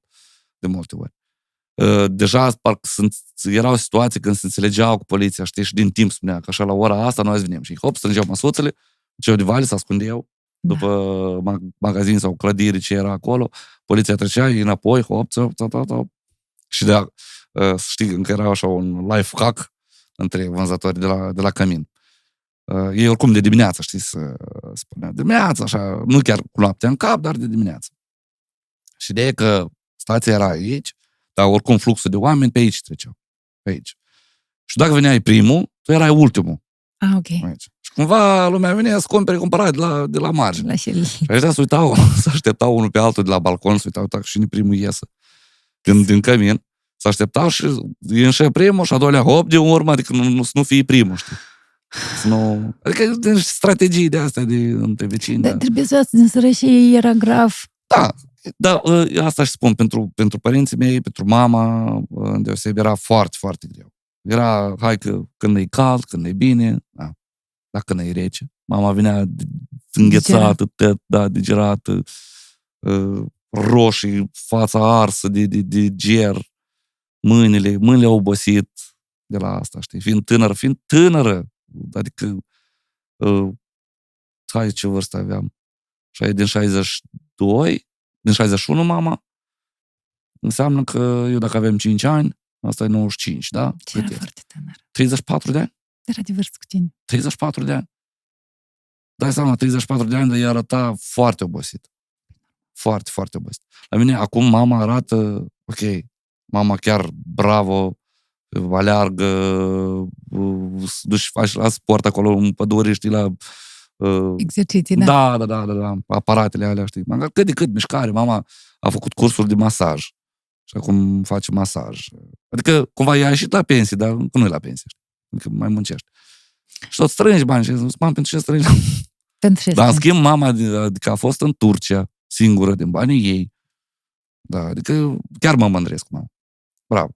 de multe ori. Uh, Deja parcă sunt, erau situații când se înțelegeau cu poliția, știi, și din timp spunea că așa la ora asta noi azi venim. Și hop, strângeau măsuțele, ce de vale, se ascundeau după ma- magazin sau clădiri ce era acolo, poliția trecea ei înapoi, hop, țop, țop, țop, țop. Și de uh, știi, încă era așa un life hack, între vânzători de la, de la cămin. Uh, ei oricum de dimineață, știi, să spunea. Dimineața, așa, nu chiar cu noaptea în cap, dar de dimineață. Și de că stația era aici, dar oricum fluxul de oameni pe aici treceau. Pe aici. Și dacă veneai primul, tu erai ultimul. Ah, ok. Aici. Și cumva lumea venea să cumpere cumpărat de la, de la margine. La șerii. Și ăștia se uitau, se așteptau unul pe altul de la balcon, se uitau dacă și primul iesă din, din cămin. Se așteptau și ieșea primul și a doilea hop de urmă, adică nu, nu, să nu fie primul, știi? Să nu... Adică din strategii de astea de între vecini. Dar Da, trebuie să din sărășie era grav. da, da ă, asta și spun, pentru, pentru părinții mei, pentru mama, în deosebire, era foarte, foarte greu. Era, hai că când e cald, când e bine, da. Dar când e rece, mama venea de- înghețată, tot, da, digerată, ă, roșii, fața arsă de, de, de ger, mâinile, mâinile au obosit de la asta, știi? Fiind tânără, fiind tânără, adică, uh, hai ce vârstă aveam? Și din 62, din 61 mama, înseamnă că eu dacă avem 5 ani, asta e 95, da? Ce era Cât e? foarte tânăr. 34 de ani? Era de vârstă cu tine. 34 de ani. Dai seama, 34 de ani, dar ea arăta foarte obosit. Foarte, foarte obosit. La mine, acum, mama arată, ok, mama chiar bravo, aleargă, uh, duci, faci la sport acolo în pădure, știi, la... Uh, Exerciții, da. da, da, da, da, da, aparatele alea, știi. Mama, cât de cât mișcare, mama a făcut cursuri de masaj. Și acum face masaj. Adică, cumva, ea a ieșit la pensie, dar încă nu e la pensie, știi. Adică mai muncește. Și tot strângi bani și zic, mam, pentru ce strângi? Pentru ce Dar, în spune? schimb, mama adică a fost în Turcia, singură, din banii ei. Da, adică chiar mă mândresc, mama. Bravo.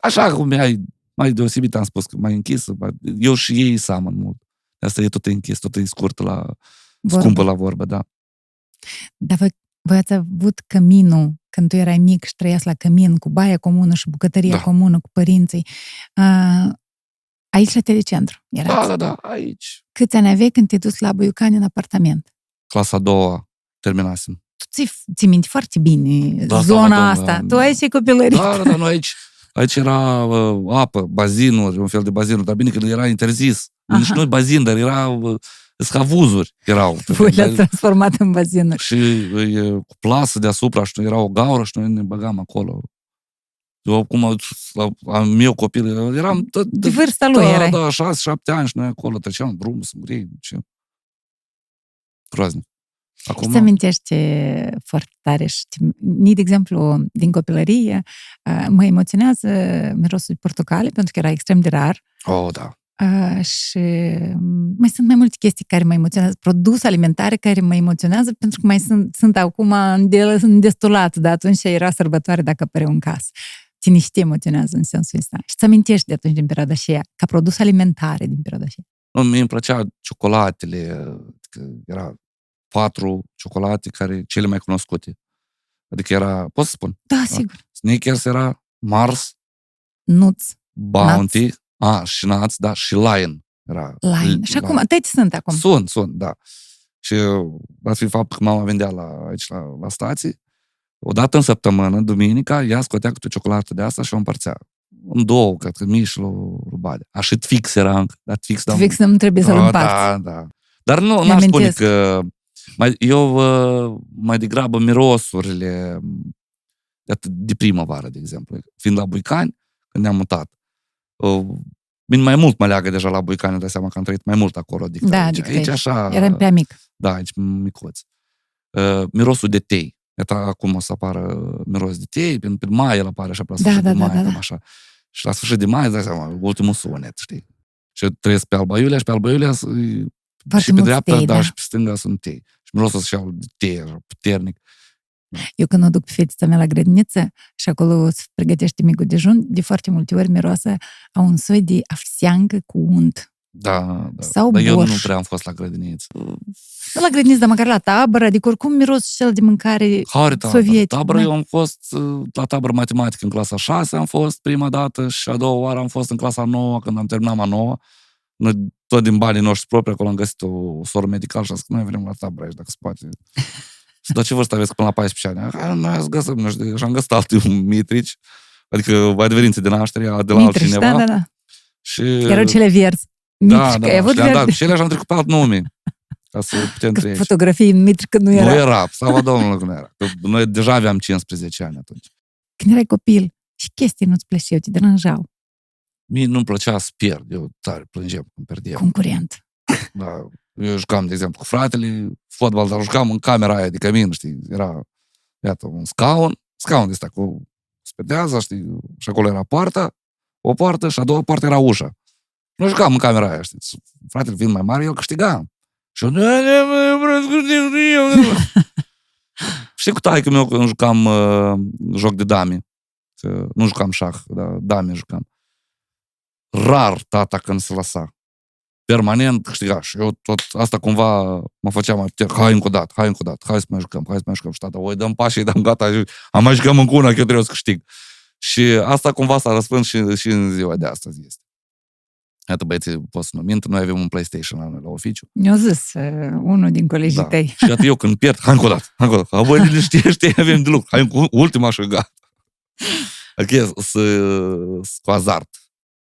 Așa cum ai mai deosebit, am spus că mai închis, eu și ei seamăn mult. De Asta e tot închis, tot e scurt la, Vorbă. scumpă la vorbă, da. Dar voi, voi ați avut căminul când tu erai mic și trăiați la cămin cu baia comună și bucătăria Da. comună cu părinții. Uh, aici la telecentru erați. Da, da, da, aici. Câți ani aveai când te-ai dus la Buiucani în apartament? Clasa a doua, terminasem. Tu ți, ți minte foarte bine Da, zona da, da, asta. da, tu da. aici ai copilărit. Da, da, da, noi aici, aici era uh, apă, bazinuri, un fel de bazinuri, dar bine că era interzis. Aha. Nici nu bazin, dar era uh, scavuzuri erau. Voi le-ați transformat în bazinuri. și e, cu plasă deasupra și era o gaură și noi ne băgam acolo. Eu acum, la, am eu copil, eram... Da, De vârsta lui da, erai. da, șase, șapte ani și noi acolo treceam drum, să murim, ce... Groaznic. Acum... Acum, Și amintește foarte tare și ni, de exemplu, din copilărie, uh, mă emoționează mirosul de portocale, pentru că era extrem de rar. oh, da. Uh, și mai sunt mai multe chestii care mă emoționează, produse alimentare care mă emoționează, pentru că mai sunt, sunt acum înde- îndestulat, dar atunci era sărbătoare dacă apăreau în casă. Ține și te emoționează în sensul ăsta. Și ți amintești de atunci din perioada aceea, ca produs alimentare din perioada aceea. Nu, mie îmi plăcea ciocolatele, că era patru ciocolate care cele mai cunoscute. Adică era, pot să spun, Da, sigur. Snickers era Mars, Nuți, Bounty, a, și Nuts, da, și Lion era. Line. Și Da. acum, tăi sunt acum. Sunt, sunt, da. Și dat fi faptul că mama vendea la, aici la, la stații, o dată în săptămână, duminica, ea scotea câte o ciocolată de asta și o împărțea. În două, cred că mie și lui Rubale. Așa fix era încă, dar fix, da, Fix nu trebuie să-l da, împarți. da, da. Dar nu, Mi-am n-aș spune amintesc. că mai, eu uh, mai degrabă mirosurile de, atât de primăvară, de exemplu. Fiind la Buicani, când ne-am mutat, uh, Bine, mai mult mă leagă deja la Buicani, îmi dai seama că am trăit mai mult acolo decât Da, aici. decât aici, aici. așa... Eram prea mic. Da, aici micuț. Uh, mirosul de tei. Iată, acum o să apară miros de tei, prin, prin mai el apare așa, pe la Da, sfârșit da, de da, mai, da, cam da. așa. Și la sfârșit de mai, îți dai seama, ultimul sunet, știi? Și eu trăiesc pe Alba Iulia și pe Alba Iulia s- Foarte și pe mulți dreapta, tei, da, da. și pe stânga sunt tei. Și mirosul și de tei, așa, puternic. Eu când o duc pe fetița mea la grădiniță și acolo se pregătește micul dejun, de foarte multe ori miroase a un soi de afseangă cu unt. Da, da. Sau Dar eu borș. nu prea am fost la grădiniță. Nu la grădiniță, dar măcar la tabără, adică oricum miros cel de mâncare Care tabără? sovietic. Tabără da. eu am fost uh, la tabără matematică în clasa 6, am fost prima dată și a doua oară am fost în clasa 9, când am terminat a 9. Noi, tot din banii noștri proprii, acolo am găsit o soră medical și am zis că noi vrem la tabără aici, dacă se poate. și dar ce vârstă aveți până la 14 ani? Hai, noi să găsim, nu știu, și am găsit altul mitrici, adică adeverințe de naștere, de la Mitriș, altcineva. da, da, da. Și, Erau cele verzi. da, Mici, da, că ai avut și le-am dat, verde. și ele și-am trecut pe alt nume. Ca să putem Că trăi. aici. fotografii în mitri când nu Nu era. era, slavă Domnului că nu era. Că noi deja aveam 15 ani atunci. Când erai copil și chestii nu-ți plăceau, te deranjau. Mie nu-mi plăcea să pierd. Eu tare plângeam când pierdeam. Concurent. Da. Eu jucam, de exemplu, cu fratele, fotbal, dar jucam în camera aia de cămin, știi? Era, iată, un scaun, scaun de ăsta cu spedeaza, știi? Și acolo era poarta, o poartă și a doua poartă era ușa. Noi jucam în camera aia, știi? Fratele fiind mai mare, el câștiga. Și eu, "Da, da, mă, eu vreau să câștig și eu." Știi cu taică meu când jucam uh, joc de dame. Că nu jucam șah, dar dame jucam. Rar tata când se lăsa. Permanent câștiga. Și eu tot asta cumva mă făcea mai puternic. Hai încă o dată, hai încă o dată, hai să mai jucăm, hai să mai jucăm. Și tata, oi, dăm pașii, dăm gata, și am mai jucăm încă una, că eu trebuie să câștig. Și asta cumva s-a răspâns și, și în ziua de astăzi este. Iată, băieții, pot să nu mint, noi avem un PlayStation la noi la oficiu. Mi-a zis uh, unul din colegii Da. tăi. Și atât eu când pierd, hai încă o dată, hai încă o dată. Băi, liniștește, avem de lucru. Hai încă ultima și gata. Adică să, să cu azart.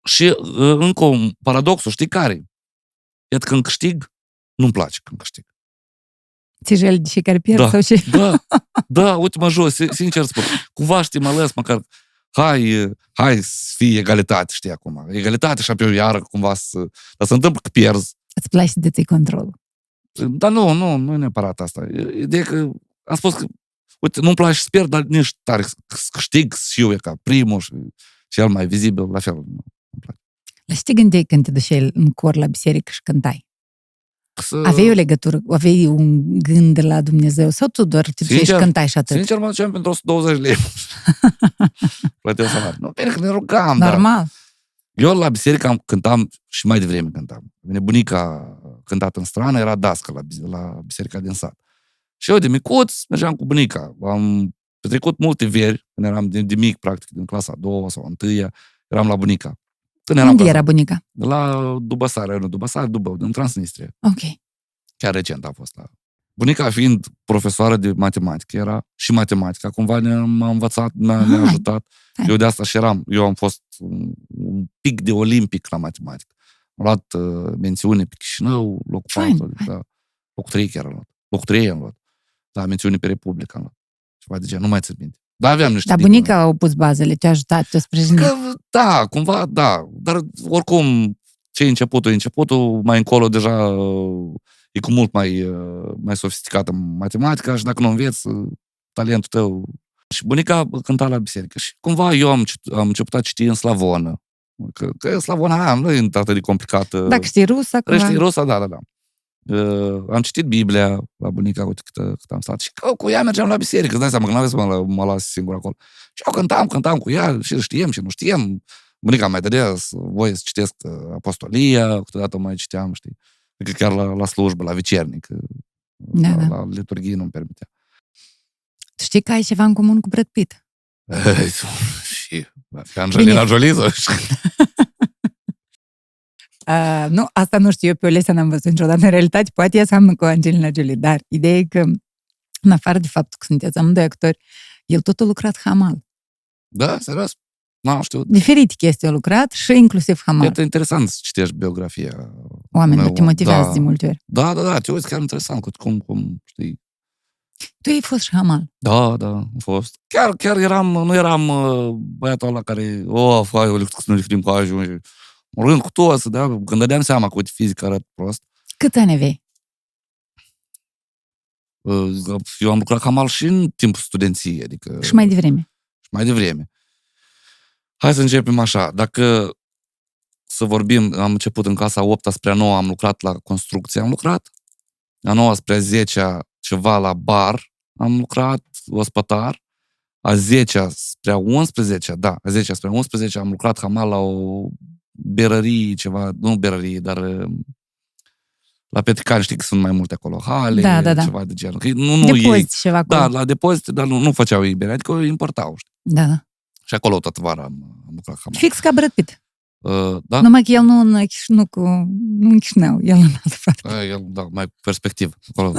Și uh, încă un paradoxul, știi care? Iată când câștig, nu-mi place când câștig. Ți jeli de cei care pierd Da. sau ce? Da, da, uite mă jos, sincer spun. Cumva știi, mă lăs măcar, hai, hai să fie egalitate, știi acum. Egalitate și apoi iară cumva să... Dar se întâmplă că pierzi. Îți place să deții controlul. Dar nu, nu, nu e neapărat asta. Ideea că am spus că, uite, nu-mi place să pierd, dar nici tare să să câștig și eu e ca primul și cel mai vizibil, la fel. La ce te gândeai când te duceai în cor la biserică și cântai? Să, Aveai o legătură, aveai un gând la Dumnezeu sau tu doar te duceai și Sincer, cântai și atât? Sincer, mă duceam pentru 120 lei. Plăteau salariu. Nu, bine că ne rugam, dar Normal. Eu la biserică am, cântam și mai devreme cântam. Bine, bunica a cântat în strană, era dască la, bis- la biserica din sat. Și eu de micuț mergeam cu bunica. Am petrecut multe veri, când eram de, de mic, practic, din clasa a doua sau a întâia, eram la bunica. Când eram Unde clasa- era bunica? La Dubăsare, nu Dubăsare, Dubău, din Transnistria. Ok. Chiar recent a fost la... Bunica fiind profesoară de matematică, era și matematica, cumva ne- m-a învățat, ne-a, ne-a Ah, ajutat. hai. Eu de asta și eram, eu am fost un, un pic de olimpic la matematică. Am luat uh, mențiune pe Chișinău, locul Fain, 4, fain. da, locul 3 chiar am luat. Locul 3 am luat. Da, mențiune pe Republică am luat. Ceva de genul, nu mai țin minte. Dar aveam niște Dar diplome. bunica a pus bazele, te-a ajutat, te-a sprijinit. Că, da, cumva, da. Dar oricum, ce e începutul, e începutul, mai încolo deja uh, e cu mult mai, uh, mai sofisticată matematica și dacă nu înveți, uh, talentul tău... Și bunica cânta la biserică și cumva eu am, cit- am început a citi în slavonă. Că, că slavona nu e atât de complicată. Dacă știi rusă, acum... Știi rusa, da, da, da. Uh, am citit Biblia la bunica, uite cât, cât am stat. Și că, cu ea mergeam la biserică, îți dai seama că n-aveți să mă, mă las singur acolo. Și eu cântam, cântam cu ea și știem și nu știem. Bunica mai dădea să- voie să citesc uh, apostolia, câteodată mai citeam, știi. Adică chiar la, la slujbă, la vicernic. uh, Da, la, da. la liturghie nu-mi permitea. Tu știi că ai ceva în comun cu Brad Pitt? și Angelina Jolie, sau- Uh, nu, asta nu știu, eu pe Olesa n-am văzut niciodată în realitate, poate ea seamănă cu Angelina Jolie, dar ideea e că, în afară de faptul că sunteți amândoi actori, el tot a lucrat hamal. Da, serios? Nu știu. Diferite chestii a lucrat și inclusiv hamal. Este interesant să citești biografia. Oamenilor unui te om. motivează da. de multe ori. Da, da, da, te uiți chiar interesant, cu cum, cum, știi, Tu ai fost și hamal. Da, da, am fost. Chiar, chiar eram, nu eram uh, băiatul ăla care, oh, fai, o să ne știm cu ajung. Mă rând cu toți, da? Când dădeam seama că, uite, fizic arăt prost, Câți ani aveai? uh, eu am lucrat cam al și în timpul studenției, adică Și mai devreme. și mai devreme. Hai să începem așa. Dacă să vorbim, am început în clasa 8 spre a 9, am lucrat la construcție, am lucrat. A 9 spre a 10 ceva la bar, am lucrat ospătar. A 10 spre a 11, da, a 10 spre a 11 am lucrat hamal la o berărie, ceva, nu berărie, dar uh, la Petricani, știi că sunt mai multe acolo, hale, Da, da, da. ceva de genul. Că Nu, nu ei, Depozit ceva acolo. da, la depozite, dar nu, nu făceau ei bere, adică o importau, știi. da, da. Și acolo tot vara am, am lucrat cam. Fix ca Brad Pitt. Uh, da? Numai că el nu în Chișinău, cu, nu în Chișinău, el în altă parte. Uh, el, da, mai perspectiv. Acolo.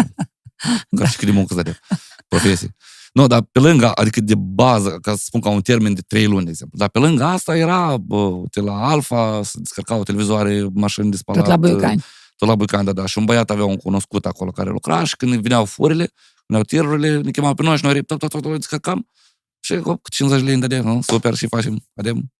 Ca și cât de muncă de profesie. Nu, dar pe lângă, adică de bază, ca să spun ca un termen de trei luni, de exemplu. Dar pe lângă asta era, bă, uite, la Alfa, se descărcau televizoare, mașini de spălat. Tot la Buicani. Tot la Buicani, da, da. Și un băiat avea un cunoscut acolo care lucra și când veneau furile, veneau tirurile, ne chemau pe noi și noi tot, tot, tot, tot, descărcam. Și hop, 50 lei îmi dădea, nu? Super, și facem, vedem,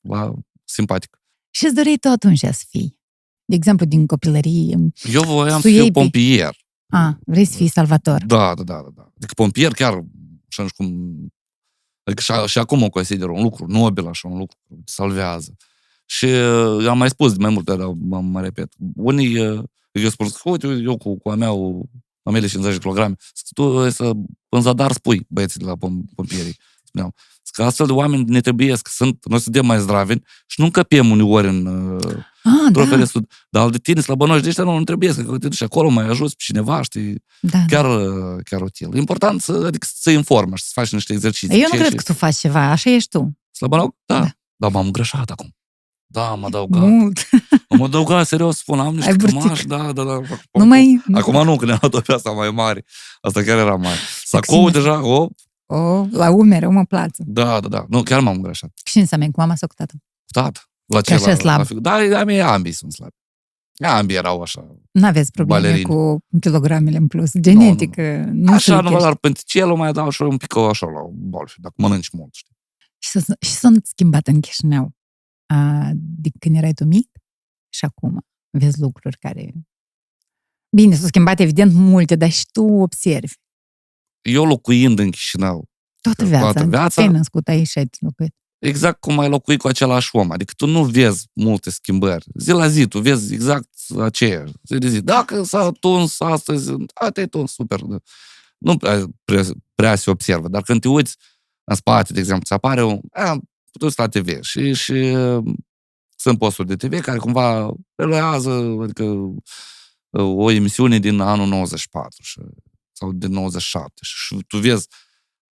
la simpatic. Și îți doreai tu atunci să fii? De exemplu, din copilărie. Eu voiam să Suiei fiu pe- pompier. A, vrei să fii salvator. Da, da, da, da, da. Adică pompier chiar, și nu știu cum... Adică și, și acum o consider un lucru nobil, așa, un lucru care te salvează. Și uh, am mai spus de mai multe, dar mă, mă repet. Unii, uh, eu spun, că, uite, eu cu, cu a mea, o, a mele 50 de kg, zic, tu uh, să în zadar spui băieții de la pom- pompierii, spuneau. Zic că astfel de oameni ne trebuie, că sunt, noi suntem mai zdraveni și nu încăpem uneori în uh, Ah, trofele da, sud. Dar de tine, slăbănoși de ăștia, nu, nu trebuie, că te duci acolo, mai ajuți pe cineva, știi, da. chiar, uh, chiar util. E important să, adică să informă și să faci niște exerciții. Eu nu Ce cred și- că tu faci ceva, așa ești tu. Slăbănoc? Da. Da. da. Dar m-am greșat acum. Da, am adăugat. Mult. Am adăugat, serios, spun, am niște Ai burtic. cămași, da, da, da. Nu mai... Acum nu, că ne-am luat pe asta mai mare. Asta chiar era mare. Sacou Maxime. deja, op, O, la umere, o mă plață. da, da, da. Nu, chiar m-am greșat. Și înseamnă cu mama sau cu tatăl? Tat. La ce? Că așa La, slab. la, figu- da, la mine ambii sunt slabi. Ambii erau așa. N-aveți probleme Balerini. cu kilogramele în plus. Genetică, nu, nu așa, nu, știu. dar pânticelul mai dau și un pic așa la bolfi, dacă mănânci mult, știi. Și, s- și sunt schimbat în Chișinău. A, de când erai tu mic și acum vezi lucruri care... Bine, s-au schimbat evident multe, dar și tu observi. Eu locuind în Chișinău, Toată Toată viața. viața. Te-ai născut aici și ai locuit. exact cum ai locui cu același om. Adică tu nu vezi multe schimbări. Zi la zi, tu vezi exact aceeași. Zi de zi. Dacă s-a tuns astăzi, a, te-ai tuns, super. Da. Nu prea, prea, prea se observă, dar când te uiți în spate, de exemplu, ți apare un... A, tu la TV și, și uh, sunt posturi de TV care cumva reluează adică, uh, o emisiune din anul 94 și, sau din 97 și tu vezi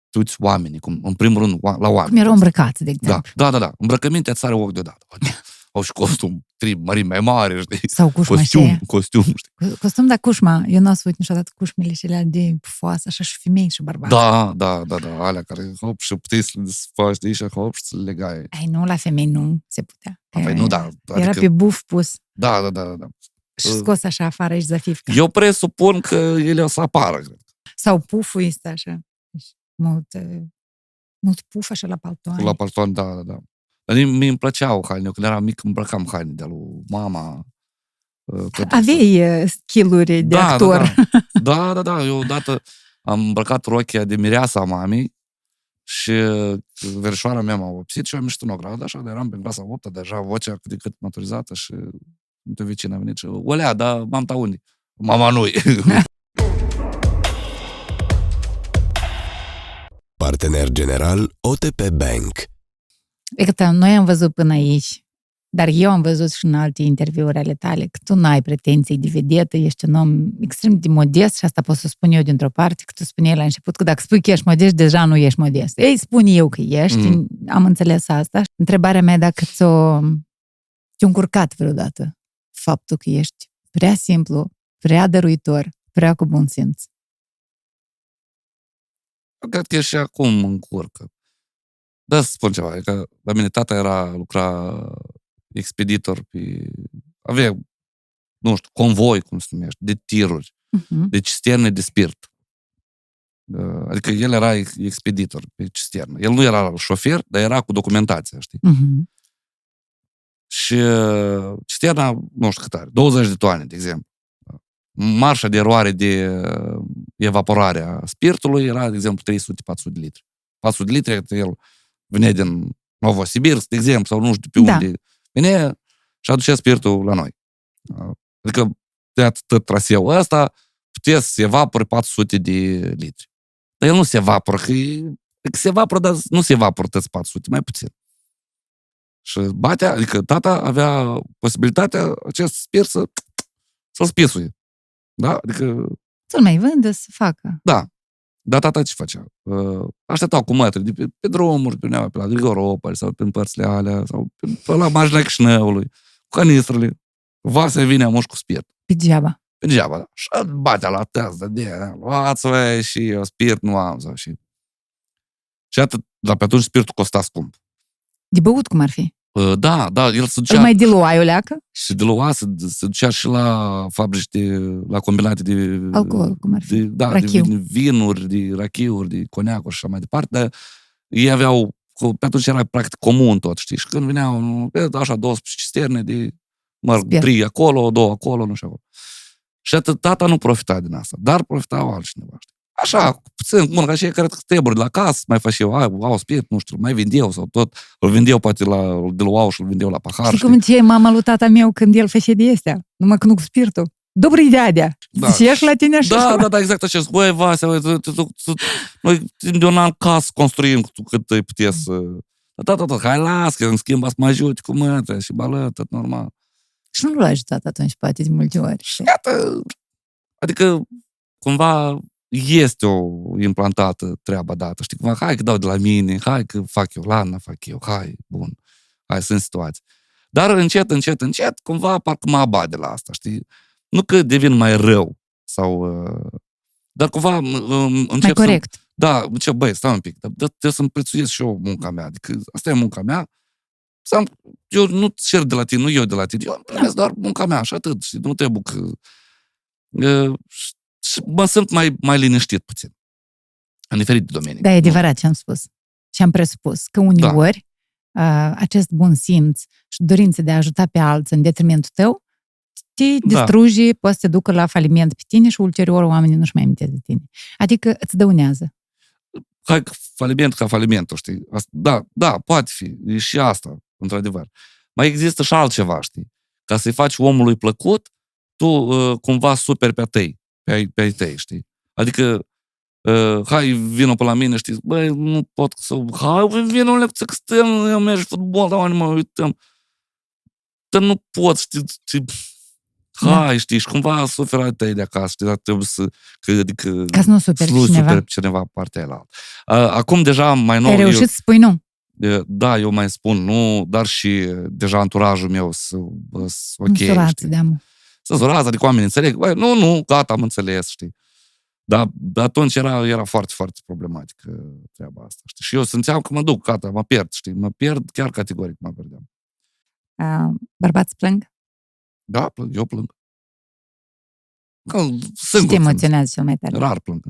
tu uiți oamenii, cum, în primul rând, oa- la oameni. Cum erau îmbrăcați, de Da, exemplu. da, da, da. Îmbrăcămintea ți are ochi deodată. Au și costum, trei mărimi mai mari, știi? Sau cușma Costium, aceea. costium, știi? Cu- Costum, dar cușma. Eu nu o să uit niciodată cușmele și alea de pufoasă, așa și femei și bărbați. Da, da, da, da, alea care, hop, și puteai să le faci, știi, și hop, și să le legai. Ai, nu, la femei nu se putea. Păi Că nu, da, Era adică, pe buf pus da, da, da, da. Și scos așa afară și zafifcă. Eu presupun că ele o să apară, cred. Sau puful este așa. Deci, mult, eh, mult puf așa la paltoane. La palton, da, da, da. Dar mie mi îmi plăceau haine. Eu când eram mic îmbrăcam haine de-a lui mama. uh, cătușă. Aveai eh, skill-uri de da, actor. Da, da. da, da, da. Eu odată am îmbrăcat rochia de mireasa a mamei și verișoara mea m-a opsit și eu am ieșit în ogradă, așa, de eram pe clasa 8 deja vocea cât de cât maturizată și uite vecina a venit și, olea, dar mam ta unde? Mama nu Partener general OTP Bank. Iată, noi am văzut până aici, dar eu am văzut și în alte interviuri ale tale că tu n-ai pretenții de vedetă, ești un om extrem de modest și asta pot să spun eu dintr-o parte, că tu spuneai la început că dacă spui că ești modest, deja nu ești modest. Ei, spun eu că ești, Mm. am înțeles asta. Întrebarea mea e dacă ți-o, ți-o încurcat vreodată faptul că ești prea simplu, prea dăruitor, prea cu bun simț. Eu cred că și acum mă încurcă. Da, să spun ceva, e că la mine tata era, lucra expeditor pe... Avea, nu știu, convoi, cum se numește, de tiruri, Uh-huh. de cisterne de spirit. Uh, Adică el era ex- expeditor pe cisternă. El nu era șofer, dar era cu documentația, știi? Uh-huh. Și uh, cisterna, nu știu cât are, 20 de toane, de exemplu. Marșa de eroare de uh, evaporare a spiritului era, de exemplu, 300-400 de litri. 400 de litri, că el venea din Novosibirsk, de exemplu, sau nu știu pe Da. unde. Venea și aducea spiritul la noi. Uh, Adică, de atât traseul ăsta, puteți să evapore 400 de litri. Dar el nu se evaporă, că, e- că se evaporă, dar nu se evaporă toți 400, mai puțin. Și batea, adică tata avea posibilitatea acest spirit să, să-l spisuie. Da? Adică, Să-l mai vândă, să facă. da. Dar tata ce făcea? Uh, Așteptau cu mătri de pe, pe drumuri, pe, pe la Grigoropol sau pe părțile alea, sau pe, pe la marginea Chișinăului, cu canistrele. Vasea vine amuș cu spirit. Pe degeaba. Pe degeaba, da. Și batea la test, de de, luați-vă și eu spirit nu am, sau și Și atât, dar pe atunci spiritul costa scump. De băut cum ar fi? Uh, Da, da, el se Îl ducea mai diluai o leacă? și de lua se, se ducea și la fabrici de, la combinate de... Alcool, cum ar fi? De, da, Rachiu. de vin- vinuri, de rachiuri, de coniacuri și așa mai departe, dar ei aveau, cu- pe atunci era practic comun tot, știi, și când veneau, e, așa, 12 cisterne de, mă rog, Spirit. trei acolo, două acolo, nu știu acolo. Și atât tata nu profita din asta, dar profitau altcineva, știi. Așa, puțin, bun, ca și care treburi de la casă, mai fac și eu, ai, au spirit, nu știu, mai vindeau sau tot, îl vindeau poate la, îl diluau și îl vindeau la pahar, Știi știi? cum ce mama lui tata meu când el făcea de astea? Numai că nu cu spiritul. Dobrii dadea! Da. Da. Și ești la tine așa. Da, da, da, exact așa. Băi, Vasea, uite, tu, tu, tu, tu, noi timp de un an casă construim cu cât îi putea să... Da, da, da, hai las, că în schimb să mă ajut cu mântrea și bală, tot normal. Și nu l-a ajutat atunci, poate, de multe ori. Și iată, adică, cumva, este o implantată treaba dată, știi, cumva, hai că dau de la mine, hai că fac eu, la Ana fac eu, hai, bun, hai, sunt situații. Dar încet, încet, încet, cumva, parcă mă abade la asta, știi? Nu că devin mai rău, sau... uh, Dar cumva m- m- încep Mai să... corect. Da, ce băi, stai un pic, dar dar trebuie să-mi prețuiesc și eu munca mea. Adică asta e munca mea. Să am, eu nu cer de la tine, nu eu de la tine. Eu îmi primesc doar munca mea și atât. Și nu trebuie că... Uh, și- și mă simt mai, mai liniștit puțin. În diferite domenii. Da, e adevărat ce am spus. Și am presupus că uneori da. acest bun simț și dorință de a ajuta pe alții în detrimentul tău te Da. distruge, poate să te ducă la faliment pe tine și ulterior oamenii nu-și mai amintesc de tine. Adică îți dăunează. Hai, că faliment ca falimentul, știi? Asta, da, da, poate fi. E și asta, într-adevăr. Mai există și altceva, știi? Ca să-i faci omului plăcut, tu uh, cumva superi pe-a tăi, pe ai, pe ai tăi, știi? Adică, uh, hai, vină pe la mine, știi? Băi, nu pot să... Hai, vină în lecție că stăm, eu merg fotbal, dar nu mă uităm. Dar nu pot, știi? știi? Hai, știi, și cumva suferă ai tăi de acasă, știi? Dar trebuie să... Că, adică, Ca să nu superi să nu cineva. superi cineva partea aia la altă. Uh, Acum deja mai nou... Ai eu- reușit să spui nu. E, Da, eu mai spun nu, dar și deja anturajul meu să, să ok, nu surați, știi? da, mă. Să zurați, adică oamenii înțeleg, băi, nu, nu, gata, am înțeles, știi? Dar atunci era, era foarte, foarte problematică treaba asta, știi? Și eu simțeam că mă duc, gata, mă pierd, știi? Mă pierd chiar categoric, mă pierdeam. A, Bărbați plâng? Da, plâng, eu plâng. Că, Și te singur plâng. emoționează cel mai tare? Rar plâng.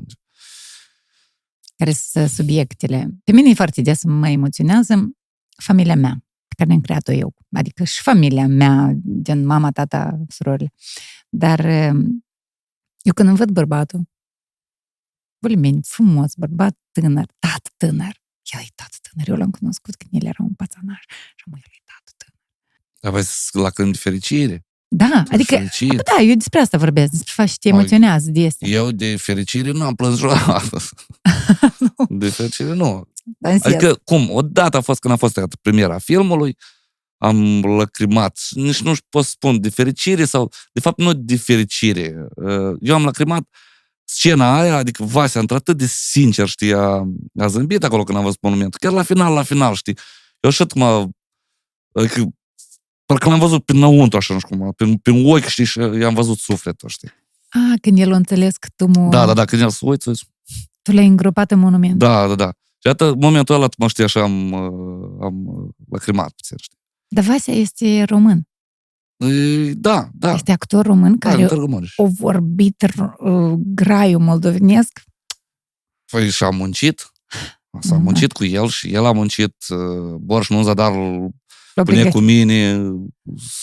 Care sunt subiectele? Pe mine e foarte des mă emoționează familia mea, pe care ne-am creat-o eu. Adică și familia mea, din mama, tata, surorile. Dar um, eu când îmi văd bărbatul, Bulimeni, frumos, bărbat tânăr, tată tânăr. El e tată tânăr, eu l-am cunoscut când el era un pățanaș și am el e tată tânăr. Aveți la când de fericire. Da, De adică, fericire. da, eu despre asta vorbesc, despre fapt și te Ai- emoționează de este. Eu de fericire nu am plâns vreodată. de fericire nu. Dar în sens. Adică, cum, odată a fost când a fost iată, premiera filmului, am lacrimat. Nici nu pot să spun de fericire sau, de fapt, nu de fericire. Uh, Eu am lacrimat scena aia, adică Vasea, într-atât de sincer, știi, a, a zâmbit acolo când am văzut monumentul. Chiar la final, la final, știi. Eu așa cum a, adică, parcă l-am văzut prinăuntru, așa, nu știu cum, prin, prin ochi, știi, și i-am văzut sufletul, știi. A, când el a înțeles că tu, mă, Da, da, da, când el se uită, zice, tu l-ai îngropat în monument. da, da, da. Și atât, momentul ăla, mă știi, așa, am, uh, am uh, lacrimat puțin, știi. Dar Vasea este român. E, Da, da. Este actor român da, care în Târgu Mureș. o vorbit r- uh, graiul moldovenesc. Păi și-a muncit. S-a Da. muncit cu el și el a muncit uh, Borș nu dar îl L-a pune pregătit. cu mine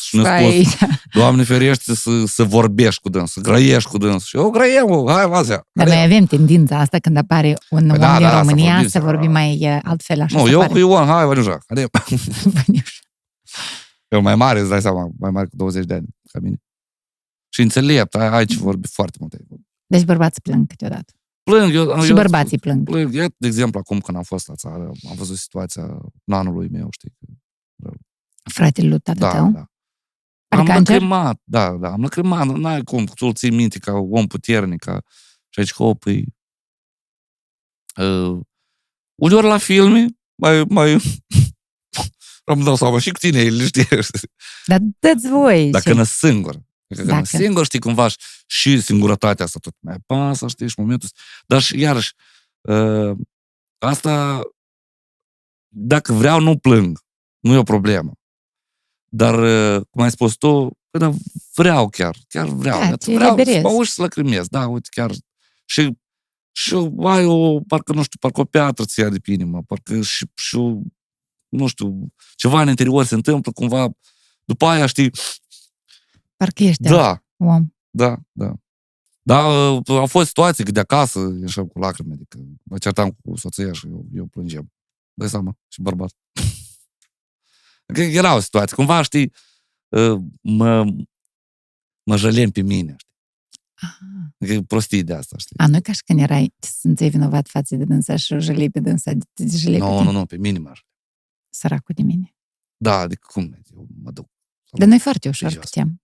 și ne-a spus, Aici. Doamne ferește să, să vorbești cu dâns, să grăiești cu dâns. Și eu grăiem, hai, Vazea. Dar noi avem tendința asta când apare un om Păi da, din da, să România vorbim, să să- vorbim mai uh, altfel așa. Nu, să eu pare. cu Ioan, hai, Vaniușa, haide. Băniuș. El mai mare, îți dai seama, mai mare cu 20 de ani ca mine. Și înțelept, ai, ai ce vorbi foarte multe. Deci bărbații plâng câteodată. Plâng, eu, Și eu, bărbații plâng. Plâng, eu, de exemplu, acum când am fost la țară, am văzut situația nanului meu, știi? Fratele lui tată Da, tău. da. Are am cancer? lacrimat, da, da, am lacrimat, n-ai cum, tu îl ții minte ca om puternic, ca... și aici, că, păi... Uh, uneori la filme, mai, mai... Îmi dau seama și cu tine, el știi. Dar dă-ți voi. Dacă ce- când singur. Dacă când Dacă. singur, știi, cumva și- și singurătatea asta tot mai pasă, știi, și momentul ăsta. Dar și, iarăși, uh, asta dacă vreau, nu plâng. Nu e o problemă. Dar, uh, cum ai spus tu, păi, da, vreau chiar, chiar vreau. Da, Da, te vreau să eliberezi. mă uși să lăcrimez. Da, uite, chiar. Și, și ai o, parcă, nu știu, parcă o piatră ți ia de pe inimă, parcă și, și o- nu știu, ceva în interior se întâmplă cumva, după aia, știi, Parcă ești da, om. da, da. Dar uh, au fost situații că de acasă ieșeam cu lacrimi, adică mă certam cu soția și eu, eu plângeam. Dai seama, și bărbat. Că era o situație, cumva, știi, uh, mă, mă jălem pe mine, știi? Aha. Că e prostii de asta, știi? A, nu e ca și când erai, te simțeai vinovat față de dânsa și o jălei pe dânsa, te jălei pe Nu, tine. nu, nu, pe mine mă Săracul de mine. Da, adică cum, eu mă duc. Dar noi foarte ușor jos. putem.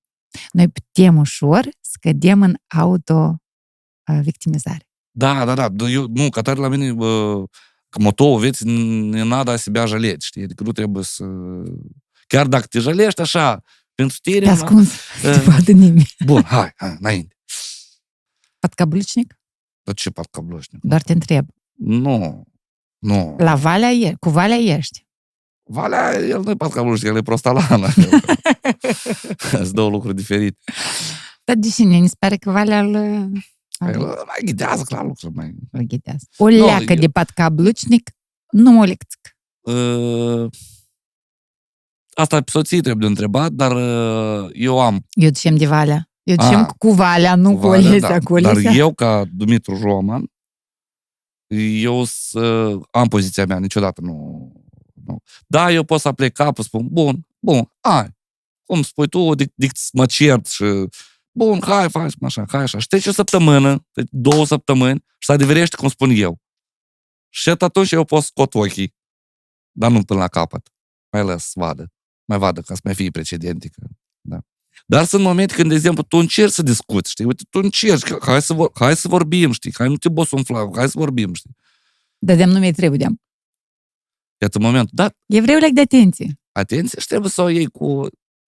Noi putem ușor scădem în auto-victimizare. Da, da, da, eu, nu, ca tare la mine, uh, că motoul vieții ne nada себя жалеть, știi? Adică nu trebuie să... Chiar dacă te jalești așa, pentru tine... Te ascunzi, Eh. te vadă nimeni. Bun, hai, hai, înainte. Patcablучnic? Dar ce parcabloșnic? Doar te întreb. Nu, nu. La Valea e, cu Valea ești. Valea, el nu e parcabloșnic, el e prostalană. Sunt două lucruri diferite. Dar deși ne se pare că Valea îl, el îl, mai ghidează clar lucruri, mai... îl ghidează. O leacă eu- de patcablучnic, nu o lecțic. Uh, asta pe soții trebuie de întrebat, dar uh, eu am Eu ducem de Valea. Eu ducem Ah. cu Valea, nu cu Valea, Olesea, da. cu Olesea. Dar eu, ca Dumitru Roman, eu să am poziția mea, niciodată nu... nu. Da, eu pot să aplec capul, spun, bun, bun, hai, cum spui tu, dic, dic, mă cert și bun, hai, faci așa, hai așa. Și trece o săptămână, trece două săptămâni și se adeverește cum spun eu. Și atunci eu pot scot ochii, dar nu până la capăt. Mai lăs să vadă, mai vadă ca să mai fie precedente. Că, da. Dar sunt momente când, de exemplu, tu încerci să discuți, știi? Uite, tu încerci, că hai să, vor, hai să vorbim, știi? Hai, nu te bosunfla, hai să vorbim, știi? Dădeam nume trebuie de Iată momentul. Da, Evreuleac de atenție. atenție și trebuie să o iei cu,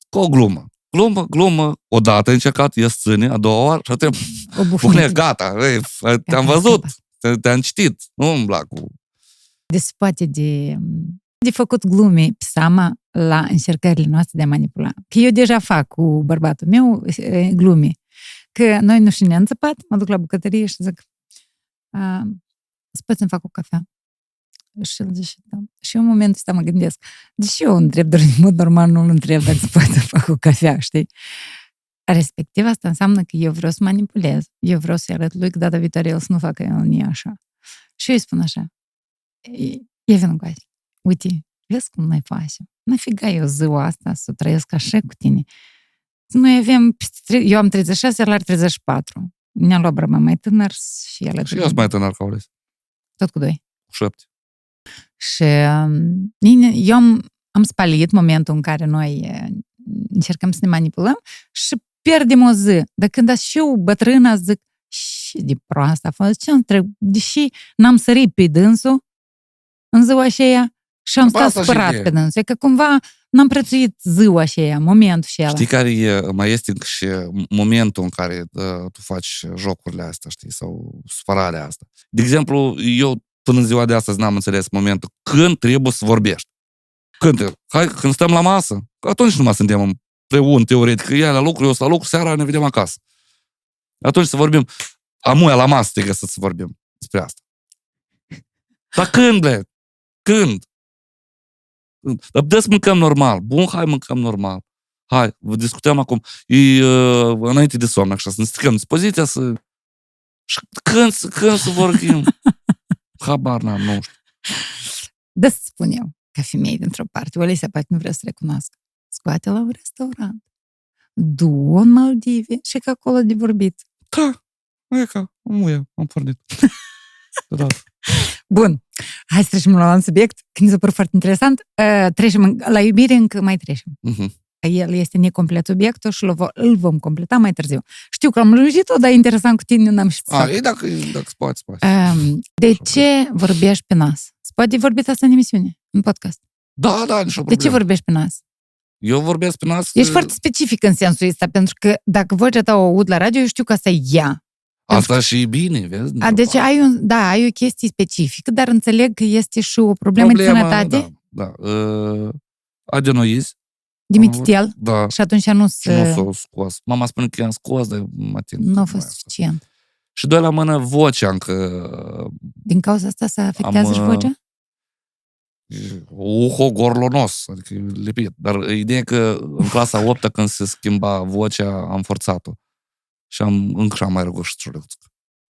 cu o glumă. Glumă, glumă, odată ai încercat, ies ține, a doua oară și atunci, O bucne, bufniță. gata, ei, te-am Gata, văzut, scăpat. te- te-am citit, nu umbla cu... de se poate de, de făcut glume pe seama la încercările noastre de a manipula. Că eu deja fac cu bărbatul meu eh, glume. Că noi nu și ne-am înțepat, mă duc la bucătărie și zic, "A, îți poți să-mi fac o cafea? Și el zice, da. Și eu în momentul ăsta mă gândesc, deși eu întreb, dar în mod normal nu îl întreb dacă se poate să fac o cafea, știi? Respectiv, asta înseamnă că eu vreau să manipulez. Eu vreau să-i arăt lui că data viitoare el să nu facă el nu e așa. Și eu îi spun așa, "E- e vină cu azi. Uite, vezi cum noi facem. Nafiga eu ziua asta să trăiesc așa cu tine. Noi avem, peste tre- eu am 36, el are 34. Ne-a luat bărba mai tânăr și el Și eu sunt mai tânăr ca Oles, tot cu doi. cu șapte. Și um, bine, eu am, am spalit momentul în care noi e, încercăm să ne manipulăm și pierdem o zi. Dar când a și eu bătrână zic, și de proastă a fost, ce am trebuie, deși n-am sărit pe dânsul în ziua aceea și am Bă, stat asta și supărat e. pe dânsul. E că cumva n-am prețuit ziua aceea, momentul și Știi care e, mai este încă și momentul în care uh, tu faci jocurile astea, știi, sau supărarea asta. De exemplu, eu până în ziua de astăzi n-am înțeles momentul când trebuie să vorbești. Când? Hai, când stăm la masă, că atunci nu mai suntem împreună, teoretic, că ea la lucru, eu sunt la lucru, seara ne vedem acasă. Atunci să vorbim, amuia la masă te găsesc să vorbim despre asta. Dar când, ble? Când? Când? Dar puteți să mâncăm normal. Bun, hai mâncăm normal. Hai, vă discutăm acum. E, uh, înainte de somn, așa, să ne stricăm dispoziția să... Și când, să- când să vorbim? Habar n-am, nu știu. Da să spun eu, ca femeie dintr-o parte, Olesea poate nu vrea să recunoască. Scoate la un restaurant. Du în Maldive și că acolo de vorbit. Da, e ca, amuia, am pornit. Da. Bun, hai să trecem la un alt subiect, când se pare foarte interesant. Uh, trecem în- la iubire, încă mai trecem. Mhm. El este necomplet subiectul și îl vo- îl vom completa mai târziu. Știu că am lungit-o, dar e interesant cu tine, n-am știut. A, e dacă, dacă se poate, se poate. Um, de ce vorbești pe nas? Se poate vorbi asta în emisiune, în podcast. Da, da, nicio De problemă. ce vorbești pe nas? Eu vorbesc pe nas... Ești foarte specific în sensul ăsta, pentru că dacă vocea ta o aud la radio, eu știu că asta e ea. Asta și e bine, vezi? A, dintr-o deci parte. ai, un, da, ai o chestie specifică, dar înțeleg că este și o problemă, de sănătate. Da. da. Uh, adenoizi. Dimititel. Da. Și atunci nu Și nu se... s-o scos. Mama spune că i-am scos, dar mă ating. Nu a mai fost asta. suficient. Și doi la mână vocea încă Din cauza asta se afectează Am, și uh, vocea? uho gorlonos, adică e lipit. Dar ideea e că în clasa 8 când se schimba vocea, am forțat-o. Și am, încă și am mai răgușit șuleț.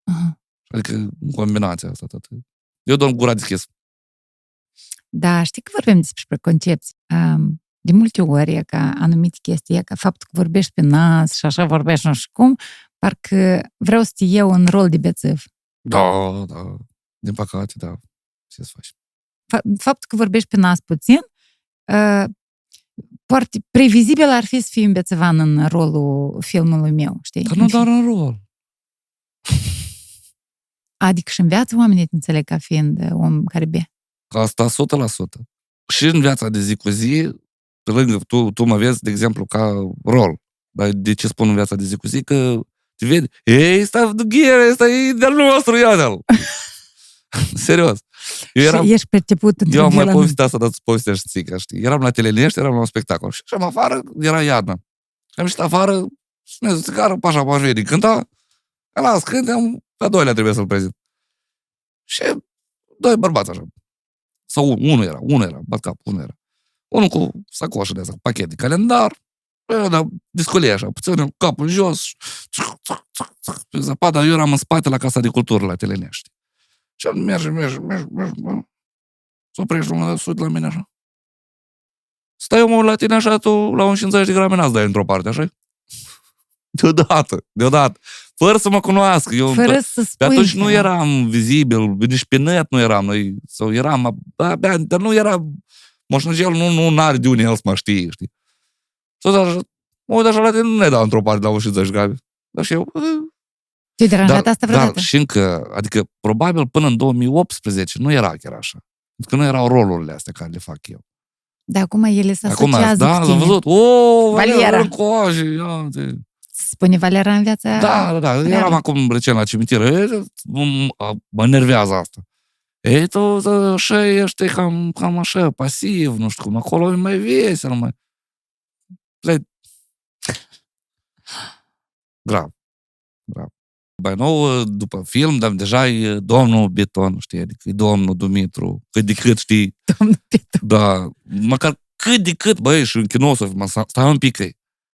Aha. Adică în combinația asta tot. Eu dorm gura deschis. Da, știi că vorbim despre preconcepții. Um, de multe ori e ca anumite chestii, e ca faptul că vorbești pe nas și așa vorbești nu știu cum, parcă vreau să te iau în rol de bețiv. Da, da. Din păcate, da. Ce să faci? Fa- Faptul că vorbești pe nas puțin, uh, foarte previzibil ar fi să fii un bețivan în rolul filmului meu, știi? Dar În nu film. doar în rol. Adică și în viață oamenii te înțeleg ca fiind uh, om care bea. Asta 100%. Și în viața de zi cu zi, pe lângă, tu, tu mă vezi, de exemplu, ca rol. Dar de ce spun în viața de zi cu zi? Că te vedi, ei, ăsta ghiere, ăsta e de-al nostru, iată-l. Serios. Eu eram, și ești perceput într-un eu am mai fel anume. povestit asta, dar îți povestești țică, știi? Eram la Telenești, eram la un spectacol. Și am afară, era iarnă. Și am ieșit afară, spuneți, țigară, pașa, pașa, vedi, cânta. Că las, cânte, am, pe a doilea trebuie să-l prezint. Și doi bărbați așa. Sau un- unul era, unul era, bat cap, unul era. Unul cu sacoșă de asta, cu pachet de calendar, eu, da, discolie așa, puțin capul în jos, țuc, țuc, țuc, țuc, pe zăpadă, eu eram în spate la Casa de Cultură, la Telenești. Și am merge, merge, merge, merge, merge. S-o oprește un moment dat, se uită la mine așa. Stai omul la tine așa, tu la un 50 de grame n-ați dai într-o parte, așa Deodată, deodată. Fără să mă cunoască. Eu, Fără să spui. pe atunci nu că- eram vizibil, nici pe net nu eram noi, sau eram, abia, dar nu era, moșnăgel nu, nu are de unde el să mă știe, știi? Tot așa, mă uit așa la tine, nu ne dau într-o parte la 150 grame. Dar și eu, "Eh, Te-ai deranjat asta dar vreodată? și încă, adică probabil până în 2018 nu era chiar așa. Pentru că nu erau rolurile astea care le fac eu. Dar acum ele se Acum, asociază da, cu am tine. văzut, o, Valiera. Valiera, în coaje, ia, te... Se spune Valera în viața... Da, da, da. Eram reală. acum recent la cimitir. E, m- a- mă nervează asta. Ei, tu, tu așa ești cam, cam așa, pasiv, nu știu cum. Acolo e mai vesel, mai... Le... Grav. Grav. Mai nou, după film, dar deja e domnul Beton, știi, adică e domnul Dumitru, cât de cât, știi, Domnul Pitu. da, măcar cât de cât, băi, și în kino s-a filmat, stai un pic, ei.